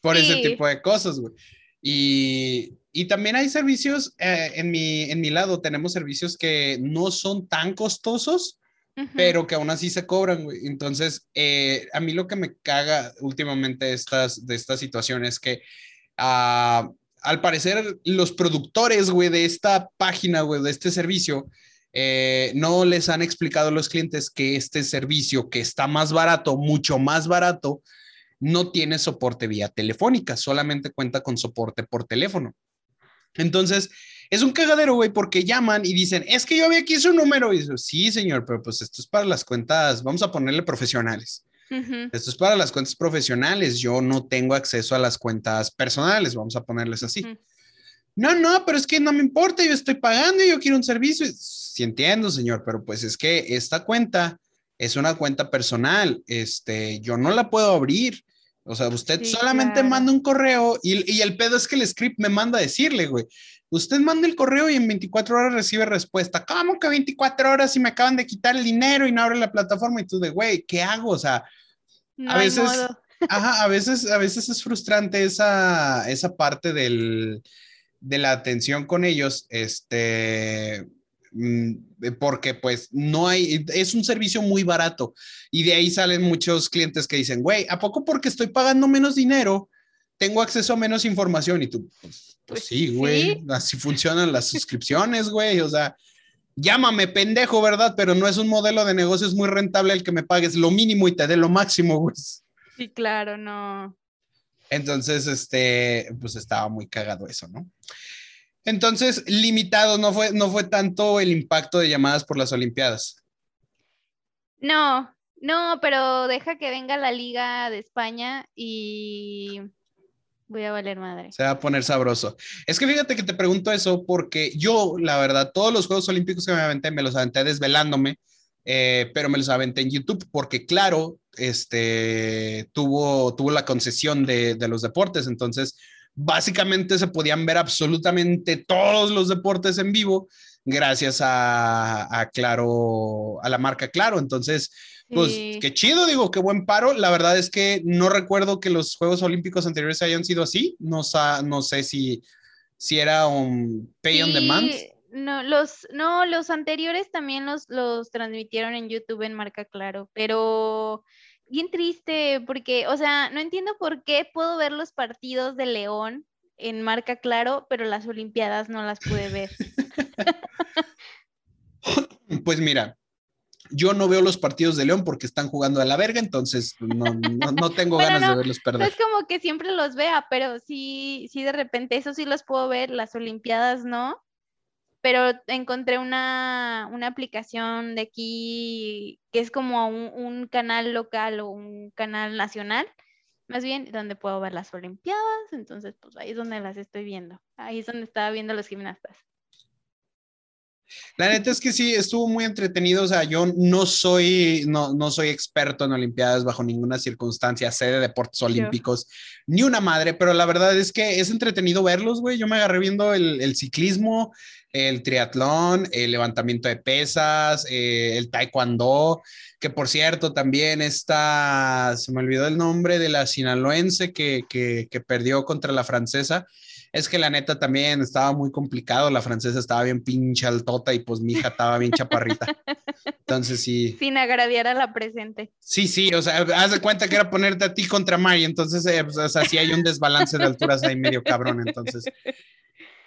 por sí. ese tipo de cosas, güey. Y, y, también hay servicios, eh, en, mi, en mi lado tenemos servicios que no son tan costosos, Pero que aún así se cobran, güey. Entonces, eh, a mí lo que me caga últimamente estas, de estas situaciones es que uh, al parecer los productores, güey, de esta página, güey, de este servicio, eh, no les han explicado a los clientes que este servicio, que está más barato, mucho más barato, no tiene soporte vía telefónica, solamente cuenta con soporte por teléfono. Entonces, es un cagadero, güey, porque llaman y dicen, es que yo vi aquí su número. Y dice, sí, señor, pero pues esto es para las cuentas, vamos a ponerle profesionales. Uh -huh. Esto es para las cuentas profesionales. Yo no tengo acceso a las cuentas personales, vamos a ponerles así. Uh -huh. No, no, pero es que no me importa, yo estoy pagando y yo quiero un servicio. Sí entiendo, señor, pero pues es que esta cuenta es una cuenta personal. Este, yo no la puedo abrir. O sea, usted sí, solamente claro. manda un correo y, y, el pedo es que el script me manda a decirle, güey, usted manda el correo y en 24 horas recibe respuesta. ¿Cómo que 24 horas y me acaban de quitar el dinero y no abre la plataforma? Y tú de, güey, ¿qué hago? O sea, no a veces, ajá, a veces, a veces es frustrante esa, esa parte del, de la atención con ellos, este, mm, porque pues no hay, es un servicio muy barato y de ahí salen muchos clientes que dicen, güey, ¿a poco porque estoy pagando menos dinero? Tengo acceso a menos información y tú, pues, pues sí, güey, ¿Sí? así funcionan las suscripciones, güey, o sea, llámame pendejo, ¿verdad? Pero no es un modelo de negocios muy rentable el que me pagues lo mínimo y te dé lo máximo, güey. Sí, claro, no. Entonces, este, pues estaba muy cagado eso, ¿no? Entonces, limitado, no fue, no fue tanto el impacto de llamadas por las Olimpiadas. No, no, pero deja que venga la Liga de España y Voy a valer madre. Se va a poner sabroso. Es que fíjate que te pregunto eso porque yo, la verdad, todos los Juegos Olímpicos que me aventé, me los aventé desvelándome, eh, pero me los aventé en YouTube porque, claro, este, tuvo, tuvo la concesión de, de los deportes, entonces básicamente se podían ver absolutamente todos los deportes en vivo gracias a, Claro, a la marca Claro. Entonces, pues qué chido, digo, qué buen paro. La verdad es que no recuerdo que los Juegos Olímpicos anteriores hayan sido así. No, no sé si, si era un pay on demand. No los, no, los anteriores también los, los transmitieron en YouTube en marca Claro, pero bien triste porque, o sea, no entiendo por qué puedo ver los partidos de León en marca Claro, pero las Olimpiadas no las pude ver. pues mira, yo no veo los partidos de León porque están jugando a la verga, entonces no, tengo ganas de verlos perder. No es como que siempre los vea, pero sí, sí de repente, eso sí los puedo ver, las Olimpiadas no. Pero encontré una, aplicación de aquí que es como un, un canal local o un canal nacional, más bien donde puedo ver las Olimpiadas, entonces pues ahí es donde las estoy viendo, ahí es donde estaba viendo los gimnastas. La neta es que sí, estuvo muy entretenido. O sea, yo no soy, no, no soy experto en Olimpiadas bajo ninguna circunstancia, sé de deportes olímpicos, ni una madre, pero la verdad es que es entretenido verlos, güey. Yo me agarré viendo el, ciclismo, el triatlón, el levantamiento de pesas, eh, el taekwondo, que por cierto también está, se me olvidó el nombre de la sinaloense que, que, que perdió contra la francesa es que la neta también estaba muy complicado, la francesa estaba bien pinche altota y pues mi hija estaba bien chaparrita. Entonces sí. Sin agraviar a la presente. Sí, sí, o sea, haz de cuenta que era ponerte a ti contra Mari, entonces, eh, pues, o sea, sí hay un desbalance de alturas ahí medio cabrón, entonces.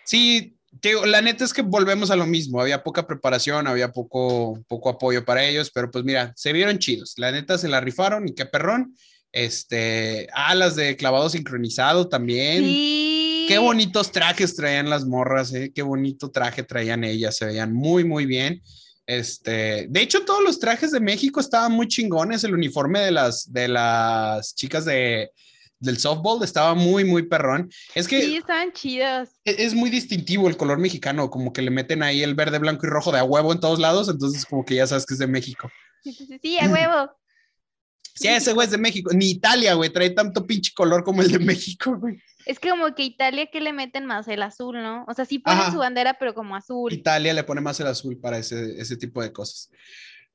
Sí, la neta es que volvemos a lo mismo, había poca preparación, había poco, poco apoyo para ellos, pero pues mira, se vieron chidos, la neta se la rifaron y qué perrón. Este, alas de clavado sincronizado también. Sí Qué bonitos trajes traían las morras, ¿eh? Qué bonito traje traían ellas, se veían muy, muy bien. Este, de hecho, todos los trajes de México estaban muy chingones. El uniforme de las, de las chicas de, del softball estaba muy, muy perrón. Es que. Sí, estaban chidas. Es, es, muy distintivo el color mexicano, como que le meten ahí el verde, blanco y rojo de a huevo en todos lados, entonces, como que ya sabes que es de México. Sí, sí, sí, a huevo. Sí, ese güey es de México. Ni Italia, güey, trae tanto pinche color como el de México, güey. Es que como que Italia que le meten más el azul, ¿no? O sea, sí ponen su bandera, pero como azul. Italia le pone más el azul para ese, ese tipo de cosas.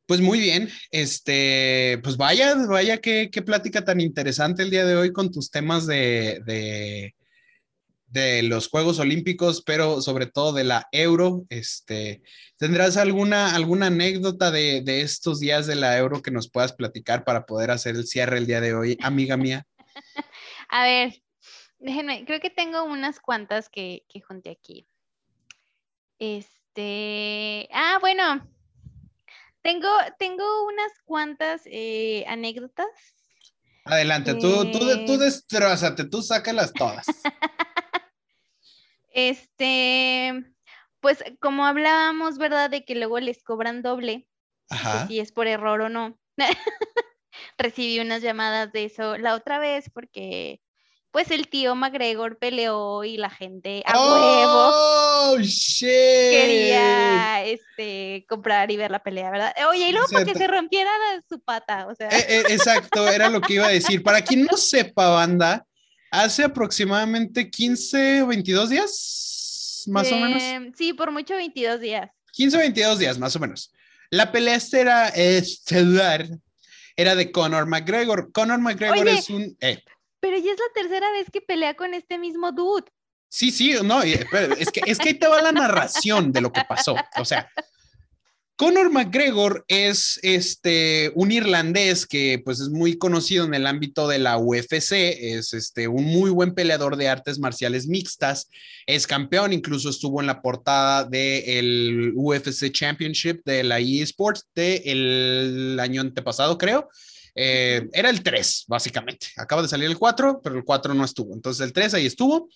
Pues muy bien, este, pues vaya, vaya qué, qué plática tan interesante el día de hoy con tus temas de, de, de, los Juegos Olímpicos, pero sobre todo de la Euro. Este, ¿Tendrás alguna, alguna anécdota de, de estos días de la Euro que nos puedas platicar para poder hacer el cierre el día de hoy, amiga mía? A ver, Déjenme, creo que tengo unas cuantas que, que junté aquí. Este, ah, bueno, tengo, tengo unas cuantas eh, anécdotas. Adelante, tú, tú, tú eh. destrozate, tú sácalas todas. este, pues como hablábamos, ¿verdad? De que luego les cobran doble, si es por error o no. Recibí unas llamadas de eso la otra vez porque pues el tío McGregor peleó y la gente a oh, huevo quería este, comprar y ver la pelea, ¿verdad? Oye, y luego para que se rompiera su pata, o sea. Eh, eh, exacto, era lo que iba a decir. Para quien no sepa, banda, hace aproximadamente 15 o 22 días, más o menos. Sí, por mucho 22 días. 15 o 22 días, más o menos. La pelea este era estelar, era de Conor McGregor. Conor McGregor es un... Pero ya es la tercera vez que pelea con este mismo dude. Sí, sí, no, es que, es que ahí te va la narración de lo que pasó. O sea, Conor McGregor es este, un irlandés que pues es muy conocido en el ámbito de la UFC, es este, un muy buen peleador de artes marciales mixtas, es campeón, incluso estuvo en la portada del UFC Championship de la eSports del año antepasado, creo. Eh, era el 3, básicamente. Acaba de salir el 4, pero el 4 no estuvo. Entonces el 3 ahí estuvo.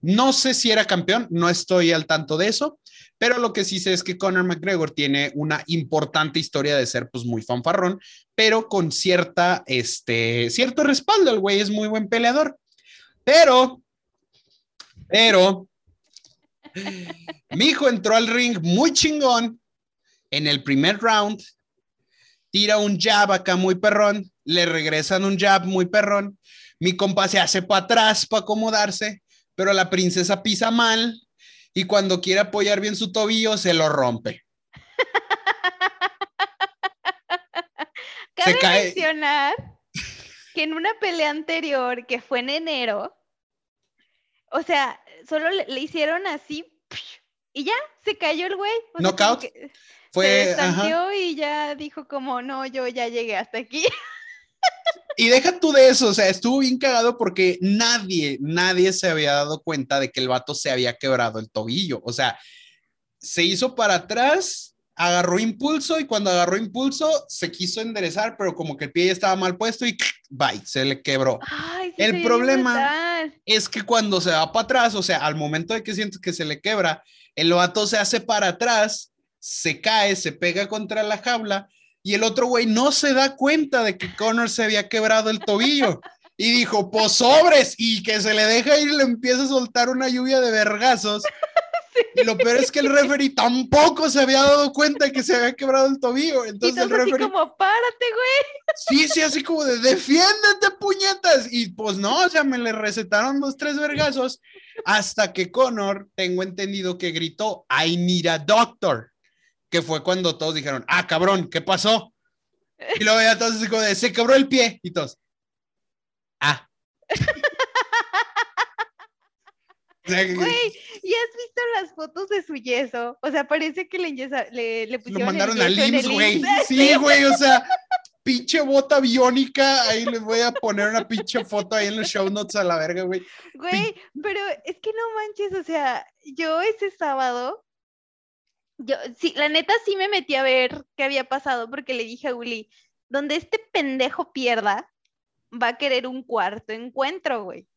No sé si era campeón, no estoy al tanto de eso, pero lo que sí sé es que Conor McGregor tiene una importante historia de ser pues muy fanfarrón, pero con cierta, este, cierto respaldo. El güey es muy buen peleador. Pero Pero mi hijo entró al ring muy chingón en el primer round, tira un jab acá muy perrón, le regresan un jab muy perrón, mi compa se hace para atrás para acomodarse, pero la princesa pisa mal y cuando quiere apoyar bien su tobillo se lo rompe. Cabe mencionar que en una pelea anterior, que fue en enero, o sea, solo le, hicieron así y ya, se cayó el güey. Knockout. Fue, se y ya dijo como, no, yo ya llegué hasta aquí. Y deja tú de eso, o sea, estuvo bien cagado porque nadie, nadie se había dado cuenta de que el vato se había quebrado el tobillo. O sea, se hizo para atrás, agarró impulso y cuando agarró impulso se quiso enderezar, pero como que el pie ya estaba mal puesto y bye, se le quebró. el problema es que cuando se va para atrás, o sea, al momento de que sientes que se le quebra, el vato se hace para atrás, se cae, se pega contra la jaula y el otro güey no se da cuenta de que Connor se había quebrado el tobillo. Y dijo, pues sobres, y que se le deja ir y le empieza a soltar una lluvia de vergazos. Y lo peor es que el referee tampoco se había dado cuenta de que se había quebrado el tobillo. Entonces, el referee. Así como, párate, güey. Sí, sí, así como de, defiéndete, puñetas. Y pues no, o sea, me le recetaron dos, tres vergazos. Hasta que Connor, tengo entendido que gritó, I need a doctor que fue cuando todos dijeron, ah, cabrón, ¿qué pasó? Y luego ya todos dijo, se quebró el pie y todos, ah. Güey, ¿y has visto las fotos de su yeso? O sea, parece que le, le, le pusieron Lo mandaron al IMSS, güey. Sí, güey, o sea, pinche bota biónica. Ahí les voy a poner una pinche foto ahí en los show notes a la verga, güey. Güey, pero es que no manches, o sea, yo ese sábado yo, sí, la neta sí me metí a ver qué había pasado porque le dije a Uli, donde este pendejo pierda, va a querer un cuarto encuentro, güey.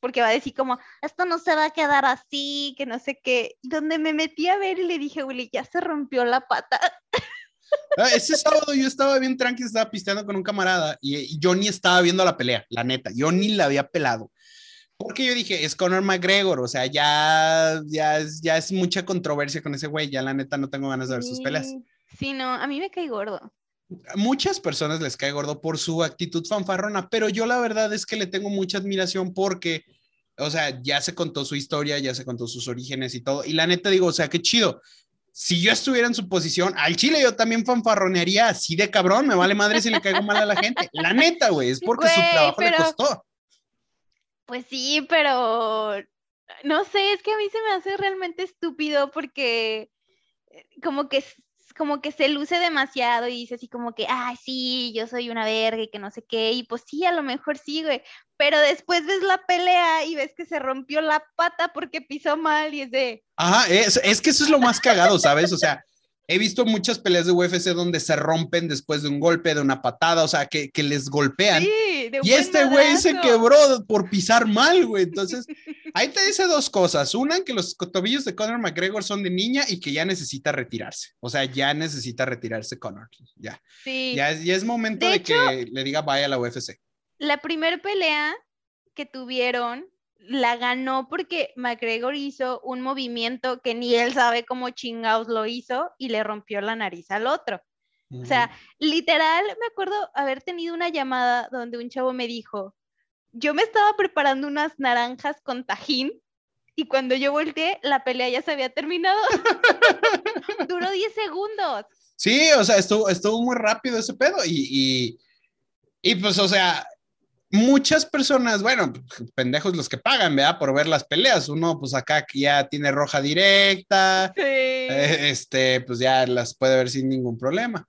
Porque va a decir como, esto no se va a quedar así, que no sé qué. Donde me metí a ver y le dije, Uli, ya se rompió la pata. Ah, ese sábado yo estaba bien tranquilo, estaba pisteando con un camarada y, y yo ni estaba viendo la pelea, la neta, yo ni la había pelado. Porque yo dije, es Conor McGregor, o sea, ya, ya, es, ya es mucha controversia con ese güey, ya la neta no tengo ganas de ver sus peleas. Sí, no, a mí me cae gordo. Muchas personas les cae gordo por su actitud fanfarrona, pero yo la verdad es que le tengo mucha admiración porque, o sea, ya se contó su historia, ya se contó sus orígenes y todo, y la neta digo, o sea, qué chido. Si yo estuviera en su posición, al Chile yo también fanfarronearía así de cabrón, me vale madre si le caigo mal a la gente. La neta, güey, es porque su trabajo le costó pues sí, pero no sé, es que a mí se me hace realmente estúpido porque eh, como que como que se luce demasiado y dice así como que, ay, sí, yo soy una verga y que no sé qué, y pues sí, a lo mejor sí, güey, pero después ves la pelea y ves que se rompió la pata porque pisó mal y es de... Ajá, es, es que eso es lo más cagado, ¿sabes? O sea, he visto muchas peleas de UFC donde se rompen después de un golpe, de una patada, o sea, que, que les golpean. y este güey se quebró por pisar mal, güey. Entonces, ahí te dice dos cosas. Una, que los tobillos de Conor McGregor son de niña y que ya necesita retirarse. O sea, ya necesita retirarse Conor. Ya. Sí. Ya, es momento de, que le diga vaya a la UFC. La primera pelea que tuvieron la ganó porque McGregor hizo un movimiento que ni él sabe cómo chingados lo hizo y le rompió la nariz al otro. O sea, literal, me acuerdo haber tenido una llamada donde un chavo me dijo, yo me estaba preparando unas naranjas con tajín y cuando yo volteé, la pelea ya se había terminado. Duró 10 segundos. Sí, o sea, estuvo, estuvo muy rápido ese pedo y, y, y pues, o sea, muchas personas, bueno, pendejos los que pagan, ¿verdad? Por ver las peleas. Uno, pues acá ya tiene roja directa, eh, este, pues ya las puede ver sin ningún problema.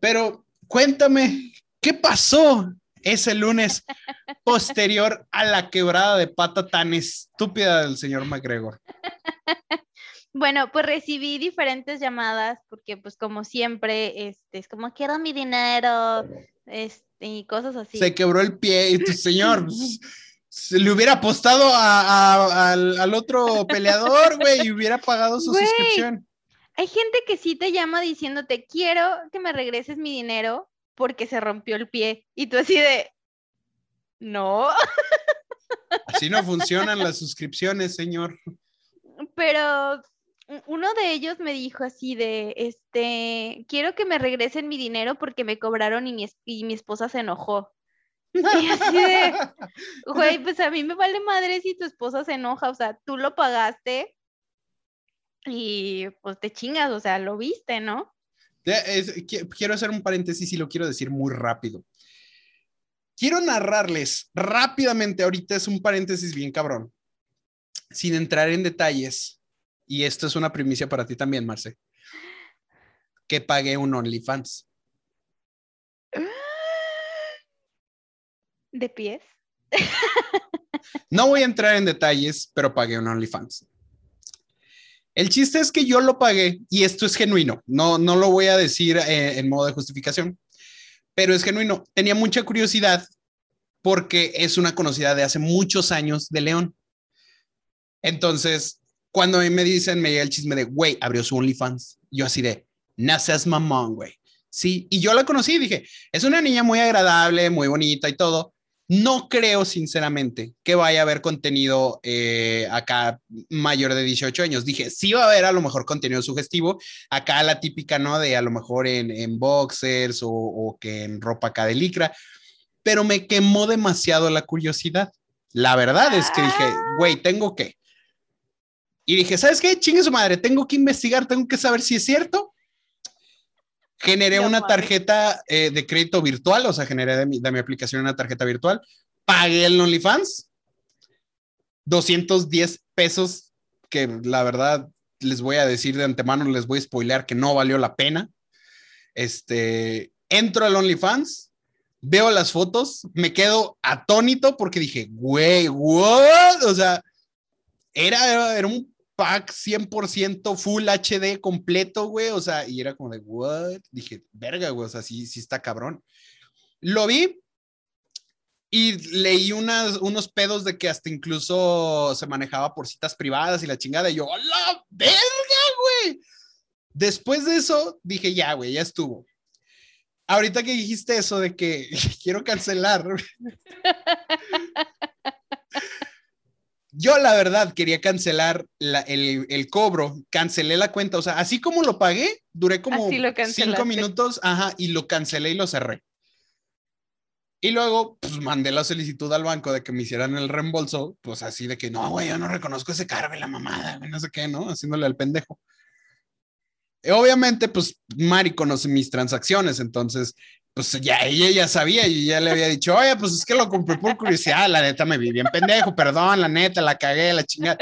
Pero cuéntame, ¿qué pasó ese lunes posterior a la quebrada de pata tan estúpida del señor McGregor? Bueno, pues recibí diferentes llamadas porque pues como siempre, este, es como quiero mi dinero, este, y cosas así. Se quebró el pie y tu señor pues, se le hubiera apostado al, otro peleador, güey, y hubiera pagado su suscripción. Hay gente que sí te llama diciéndote, quiero que me regreses mi dinero porque se rompió el pie. Y tú así de, no. Así no funcionan las suscripciones, señor. Pero uno de ellos me dijo así de, este, quiero que me regresen mi dinero porque me cobraron y mi, y mi esposa se enojó. Y así de, güey, pues a mí me vale madre si tu esposa se enoja, o sea, tú lo pagaste y pues te chingas, o sea, lo viste, ¿no? quiero hacer un paréntesis y lo quiero decir muy rápido. Quiero narrarles rápidamente, ahorita es un paréntesis bien cabrón, sin entrar en detalles, y esto es una primicia para ti también, Marce, que pagué un OnlyFans. ¿De pies? No voy a entrar en detalles, pero pagué un OnlyFans. El chiste es que yo lo pagué y esto es genuino. No, no lo voy a decir eh, en modo de justificación, pero es genuino. Tenía mucha curiosidad porque es una conocida de hace muchos años de León. Entonces, cuando a mí me dicen, me llega el chisme de, güey, abrió su OnlyFans. Yo así de, no seas mamón, güey. Sí, y yo la conocí dije, es una niña muy agradable, muy bonita y todo, no creo, sinceramente, que vaya a haber contenido eh, acá mayor de 18 años. Dije, sí va a haber a lo mejor contenido sugestivo. Acá la típica, ¿no? De a lo mejor en, boxers o, que en ropa acá de licra. Pero me quemó demasiado la curiosidad. La verdad es que dije, güey, tengo que. Y dije, ¿sabes qué? Chingue su madre, tengo que investigar, tengo que saber si es cierto generé una tarjeta eh, de crédito virtual, o sea, generé de mi, de mi, aplicación una tarjeta virtual, pagué el OnlyFans, 210 pesos, que la verdad les voy a decir de antemano, les voy a spoilear que no valió la pena. Entro al OnlyFans, veo las fotos, me quedo atónito porque dije, güey, what? O sea, era, era un pack 100% full HD completo, güey, o sea, y era como de, what? Dije, verga, güey, o sea, sí, sí está cabrón. Lo vi y leí unas, unos pedos de que hasta incluso se manejaba por citas privadas y la chingada, y yo, ¡la verga, güey! Después de eso, dije, ya, güey, ya estuvo. Ahorita que dijiste eso de que quiero cancelar, Yo la verdad quería cancelar el, cobro, cancelé la cuenta, o sea, así como lo pagué, duré como cinco minutos, ajá, y lo cancelé y lo cerré. Y luego, pues mandé la solicitud al banco de que me hicieran el reembolso, pues así de que no, güey, yo no reconozco ese cargo la mamada, no sé qué, ¿no? Haciéndole al pendejo. obviamente, pues Mari conoce mis transacciones, entonces pues ya ella ya sabía y ya le había dicho, oye, pues es que lo compré por curiosidad, la neta me vi bien pendejo, perdón, la neta, la cagué, la chingada.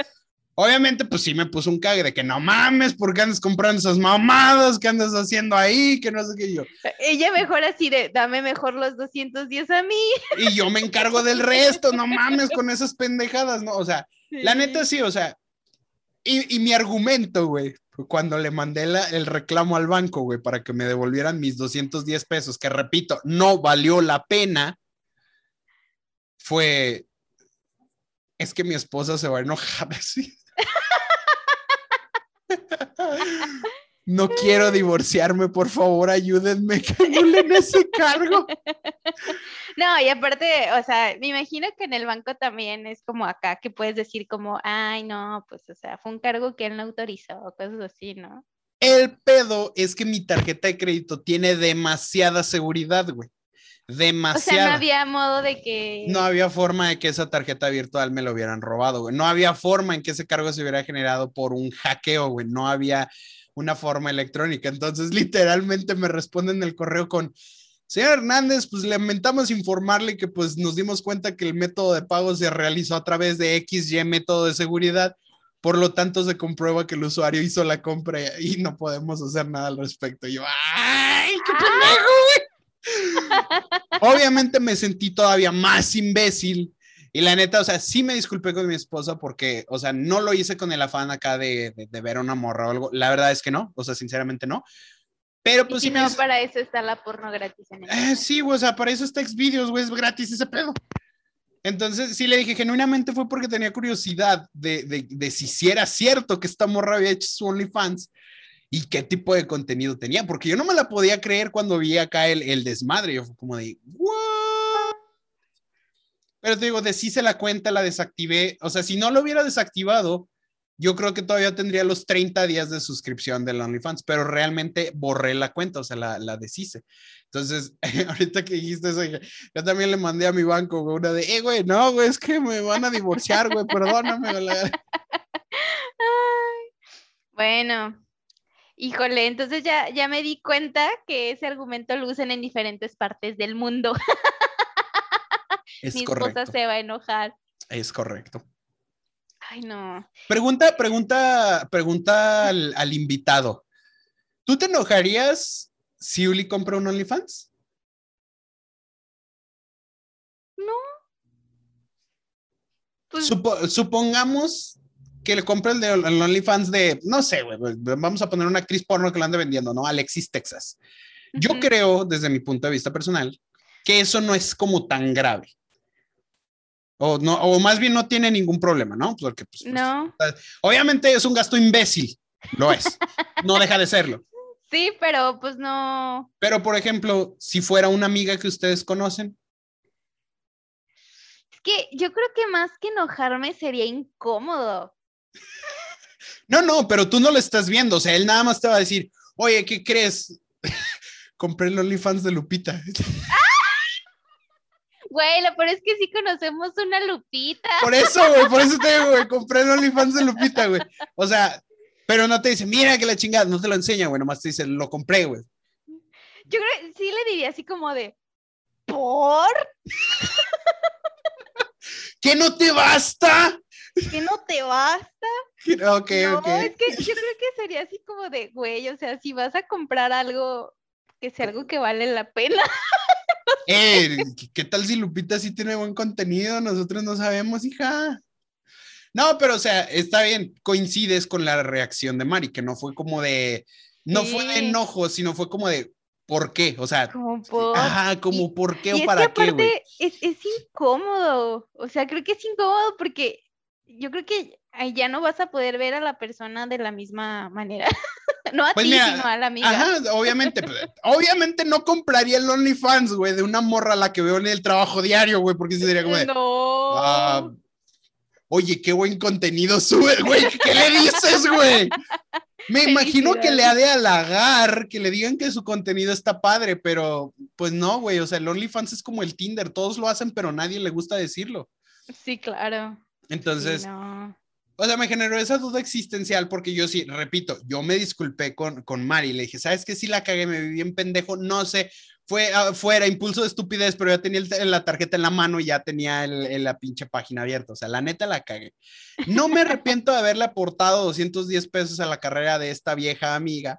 Obviamente, pues sí me puso un cague de que no mames, ¿por qué andas comprando esas mamadas? ¿Qué andas haciendo ahí? Que no sé qué yo. Ella mejor así de, dame mejor los 210 a mí. Y yo me encargo del resto, no mames con esas pendejadas, ¿no? O sea, la neta sí, o sea, y, y mi argumento, güey, cuando le mandé el reclamo al banco, güey, para que me devolvieran mis 210 pesos, que repito, no valió la pena, fue, es que mi esposa se va a enojar así. No quiero divorciarme, por favor, ayúdenme, que anulen ese cargo. No, y aparte, o sea, me imagino que en el banco también es como acá, que puedes decir como, ay, no, pues, o sea, fue un cargo que él no autorizó, cosas así, ¿no? El pedo es que mi tarjeta de crédito tiene demasiada seguridad, güey. Demasiada. O sea, no había modo de que. No había forma de que esa tarjeta virtual me lo hubieran robado, güey. No había forma en que ese cargo se hubiera generado por un hackeo, güey. No había una forma electrónica. Entonces, literalmente me responden el correo con, señor Hernández, pues lamentamos informarle que pues nos dimos cuenta que el método de pago se realizó a través de XY método de seguridad. Por lo tanto, se comprueba que el usuario hizo la compra y no podemos hacer nada al respecto. Y yo, ¡ay, qué pendejo, Obviamente me sentí todavía más imbécil y la neta, o sea, sí me disculpé con mi esposa porque, o sea, no lo hice con el afán acá de, de, ver a una morra o algo. La verdad es que no, o sea, sinceramente no. Pero pues sí. no, para eso está la porno gratis en el eh, Sí, o sea, para eso está Xvideos, güey, es gratis ese pedo. Entonces sí le dije, genuinamente fue porque tenía curiosidad de, de, de si, era cierto que esta morra había hecho su OnlyFans y qué tipo de contenido tenía, porque yo no me la podía creer cuando vi acá el, el desmadre. Yo fue como de, ¿what? Pero te digo, deshice la cuenta, la desactivé. O sea, si no lo hubiera desactivado, yo creo que todavía tendría los 30 días de suscripción del OnlyFans, pero realmente borré la cuenta, o sea, la, la deshice. Entonces, ahorita que dijiste eso, yo también le mandé a mi banco, una de, eh, güey, no, güey, es que me van a divorciar, güey, perdóname. bueno, híjole, entonces ya, ya me di cuenta que ese argumento lo usan en diferentes partes del mundo. Es Mi correcto. esposa se va a enojar. Es correcto. Ay, no. Pregunta, pregunta, pregunta al, al invitado. ¿Tú te enojarías si Uli compra un OnlyFans? No. Pues, Supo- supongamos que le compra el de el OnlyFans de, no sé, vamos a poner una actriz porno que lo ande vendiendo, ¿no? Alexis Texas. Yo creo, desde mi punto de vista personal, que eso no es como tan grave. O, no, o más bien no tiene ningún problema, ¿no? Porque, pues, pues, No. obviamente es un gasto imbécil, lo es. No deja de serlo. Sí, pero pues no. Pero, por ejemplo, si fuera una amiga que ustedes conocen, Es que yo creo que más que enojarme sería incómodo. no, no, pero tú no lo estás viendo, o sea, él nada más te va a decir, oye, ¿qué crees? Compré el OnlyFans de Lupita. Güey, lo peor es que sí conocemos una Lupita. Por eso, güey, por eso te digo, güey, compré el OnlyFans de Lupita, güey. O sea, pero no te dice, mira que la chingada, no te lo enseña, güey, nomás te dice, lo compré, güey. Yo creo que sí le diría así como de, ¿por? ¿Que no te basta? ¿Que no te basta? Ok, no, ok. es que yo creo que sería así como de, güey, o sea, si vas a comprar algo, que sea algo que vale la pena. Eh, ¿qué- ¿qué tal si Lupita sí tiene buen contenido? Nosotros no sabemos, hija. No, pero o sea, está bien, coincides con la reacción de Mari, que no fue como de, no fue de enojo, sino fue como de, ¿por qué? O sea, Como por... ajá, como por qué o es para que qué, güey. aparte es, es incómodo, o sea, creo que es incómodo porque yo creo que ahí ya no vas a poder ver a la persona de la misma manera. no a Pues ti, mira, sino a la amiga. Ajá, obviamente, pues, obviamente no compraría el OnlyFans, güey, de una morra a la que veo en el trabajo diario, güey, porque sí sería como No. ah, oye, qué buen contenido sube, güey, ¿qué le dices, güey? Me imagino que le ha de halagar, que le digan que su contenido está padre, pero pues no, güey, o sea, el OnlyFans es como el Tinder, todos lo hacen, pero nadie le gusta decirlo. Sí, claro. Sí, Entonces, no. O sea, me generó esa duda existencial porque yo sí, repito, yo me disculpé con, con Mari, le dije, ¿sabes qué? Sí la cagué, me vi bien pendejo, no sé, fue ah, fuera, impulso de estupidez, pero ya tenía el- la tarjeta en la mano y ya tenía el- el- la pinche página abierta, o sea, la neta la cagué. No me arrepiento de haberle aportado 210 pesos a la carrera de esta vieja amiga,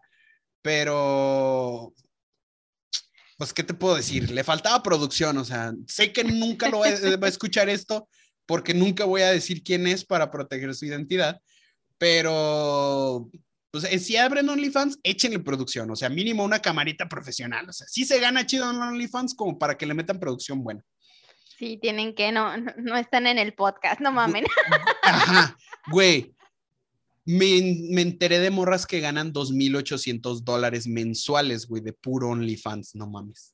pero... Pues, ¿qué te puedo decir? Le faltaba producción, o sea, sé que nunca lo va a escuchar esto, porque nunca voy a decir quién es para proteger su identidad, pero pues eh, si abren OnlyFans, échenle producción, o sea, mínimo una camarita profesional, o sea, sí se gana chido en OnlyFans como para que le metan producción buena. Sí, tienen que, no, no, no están en el podcast, no mamen. Ajá, güey. Me, me enteré de morras que ganan 2.800 dólares mensuales, güey, de puro OnlyFans, no mames.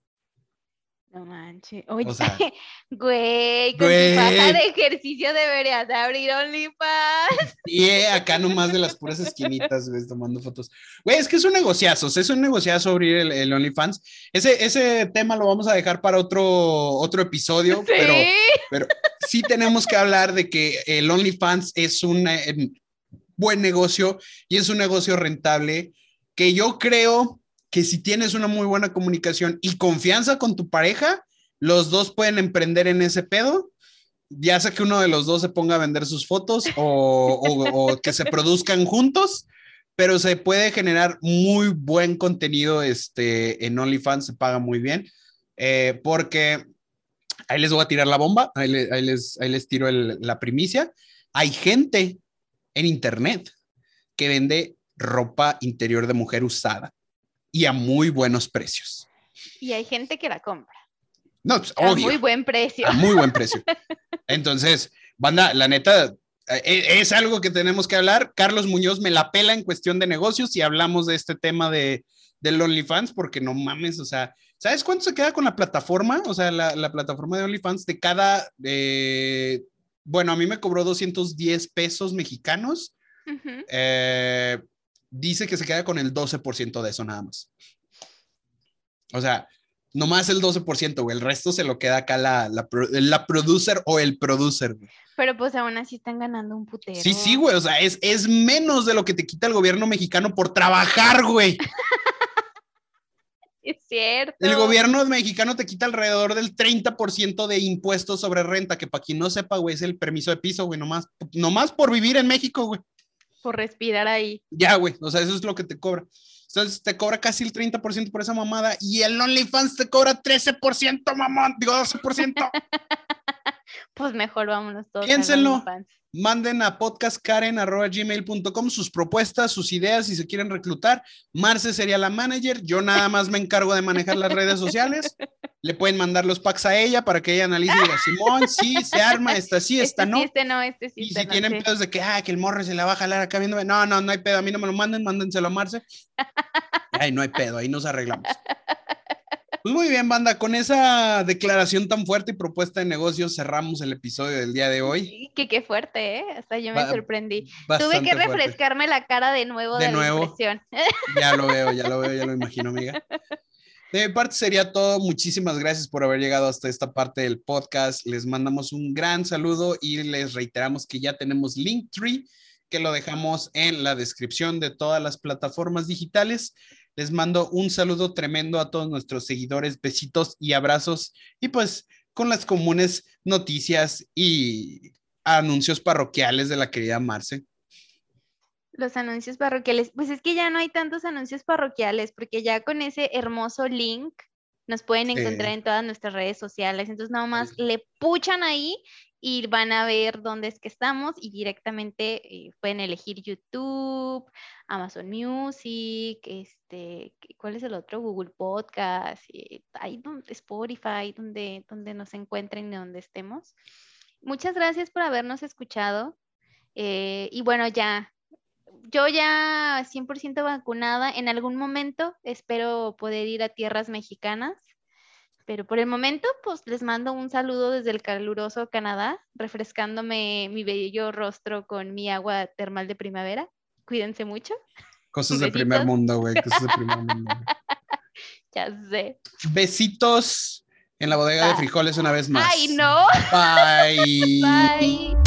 No manches. Oye, sea, güey, con güey. tu de ejercicio deberías de abrir OnlyFans. Y eh, acá nomás de las puras esquinitas, güey, tomando fotos. Güey, es que es un negociazo, es un negociazo abrir el, el OnlyFans. Ese, ese tema lo vamos a dejar para otro, otro episodio, Sí. pero, pero sí tenemos que hablar de que el OnlyFans es un eh, buen negocio y es un negocio rentable que yo creo que si tienes una muy buena comunicación y confianza con tu pareja, los dos pueden emprender en ese pedo. Ya sea que uno de los dos se ponga a vender sus fotos o, que se produzcan juntos, pero se puede generar muy buen contenido este, en OnlyFans, se paga muy bien, eh, porque ahí les voy a tirar la bomba, ahí, le- ahí les, ahí les tiro la primicia. Hay gente en Internet que vende ropa interior de mujer usada y a muy buenos precios. Y hay gente que la compra. No, pues, A obvio. muy buen precio. a muy buen precio. Entonces, banda, la neta, eh, es algo que tenemos que hablar. Carlos Muñoz me la pela en cuestión de negocios y hablamos de este tema de, del OnlyFans, porque no mames, o sea, ¿Sabes cuánto se queda con la plataforma? O sea, la, plataforma de OnlyFans de cada, eh, bueno, a mí me cobró 210 pesos mexicanos. Eh, dice que se queda con el 12% de eso nada más. O sea, nomás el 12%, güey. El resto se lo queda acá la, la, la producer o el producer, Pero pues aún así están ganando un putero. Sí, sí, güey. O sea, es, es menos de lo que te quita el gobierno mexicano por trabajar, güey. es cierto. El gobierno mexicano te quita alrededor del 30% de impuestos sobre renta, que para quien no sepa, güey, es el permiso de piso, güey, nomás, nomás por vivir en México, güey. Por respirar ahí. Ya, güey, o sea, eso es lo que te cobra. Entonces te cobra casi el 30% por esa mamada y el OnlyFans te cobra 13%, mamón, digo 12%. pues mejor vámonos todos. Piénsenlo. Manden a podcastkaren.gmail.com sus propuestas, sus ideas, si se quieren reclutar. Marce sería la manager. Yo nada más me encargo de manejar las redes sociales. Le pueden mandar los packs a ella para que ella analice y diga, Simón, sí, se arma, esta sí, esta este no. este no, este sí. Y si tienen pedos de que, ah, que el morro se la va a jalar acá viendo, no, no, no hay pedo, a mí no me lo manden, mándenselo a Marce. Ay, no hay pedo, ahí nos arreglamos. Pues muy bien, banda, con esa declaración tan fuerte y propuesta de negocios cerramos el episodio del día de hoy. Que qué fuerte, ¿eh? Hasta yo me sorprendí. Tuve que refrescarme la cara de nuevo de, nuevo. Ya lo veo, ya lo veo, ya lo imagino, amiga. De mi parte sería todo. Muchísimas gracias por haber llegado hasta esta parte del podcast. Les mandamos un gran saludo y les reiteramos que ya tenemos Linktree, que lo dejamos en la descripción de todas las plataformas digitales. Les mando un saludo tremendo a todos nuestros seguidores, besitos y abrazos. Y pues con las comunes noticias y anuncios parroquiales de la querida Marce. Los anuncios parroquiales, pues es que ya no hay tantos anuncios parroquiales, porque ya con ese hermoso link nos pueden encontrar en todas nuestras redes sociales. Entonces, nada más le puchan ahí y van a ver dónde es que estamos y directamente eh, pueden elegir YouTube, Amazon Music, este, ¿cuál es el otro? Google Podcast, eh, ahí donde, Spotify, donde, donde nos encuentren y donde estemos. Muchas gracias por habernos escuchado. Eh, y bueno, ya, yo ya 100% vacunada. En algún momento espero poder ir a tierras mexicanas. Pero por el momento, pues les mando un saludo desde el caluroso Canadá, refrescándome mi bello rostro con mi agua termal de primavera. Cuídense mucho. Cosas de primer mundo, güey. Cosas de primer mundo. ya sé. Besitos en la bodega de frijoles una vez más. Ay, no. Bye. Bye.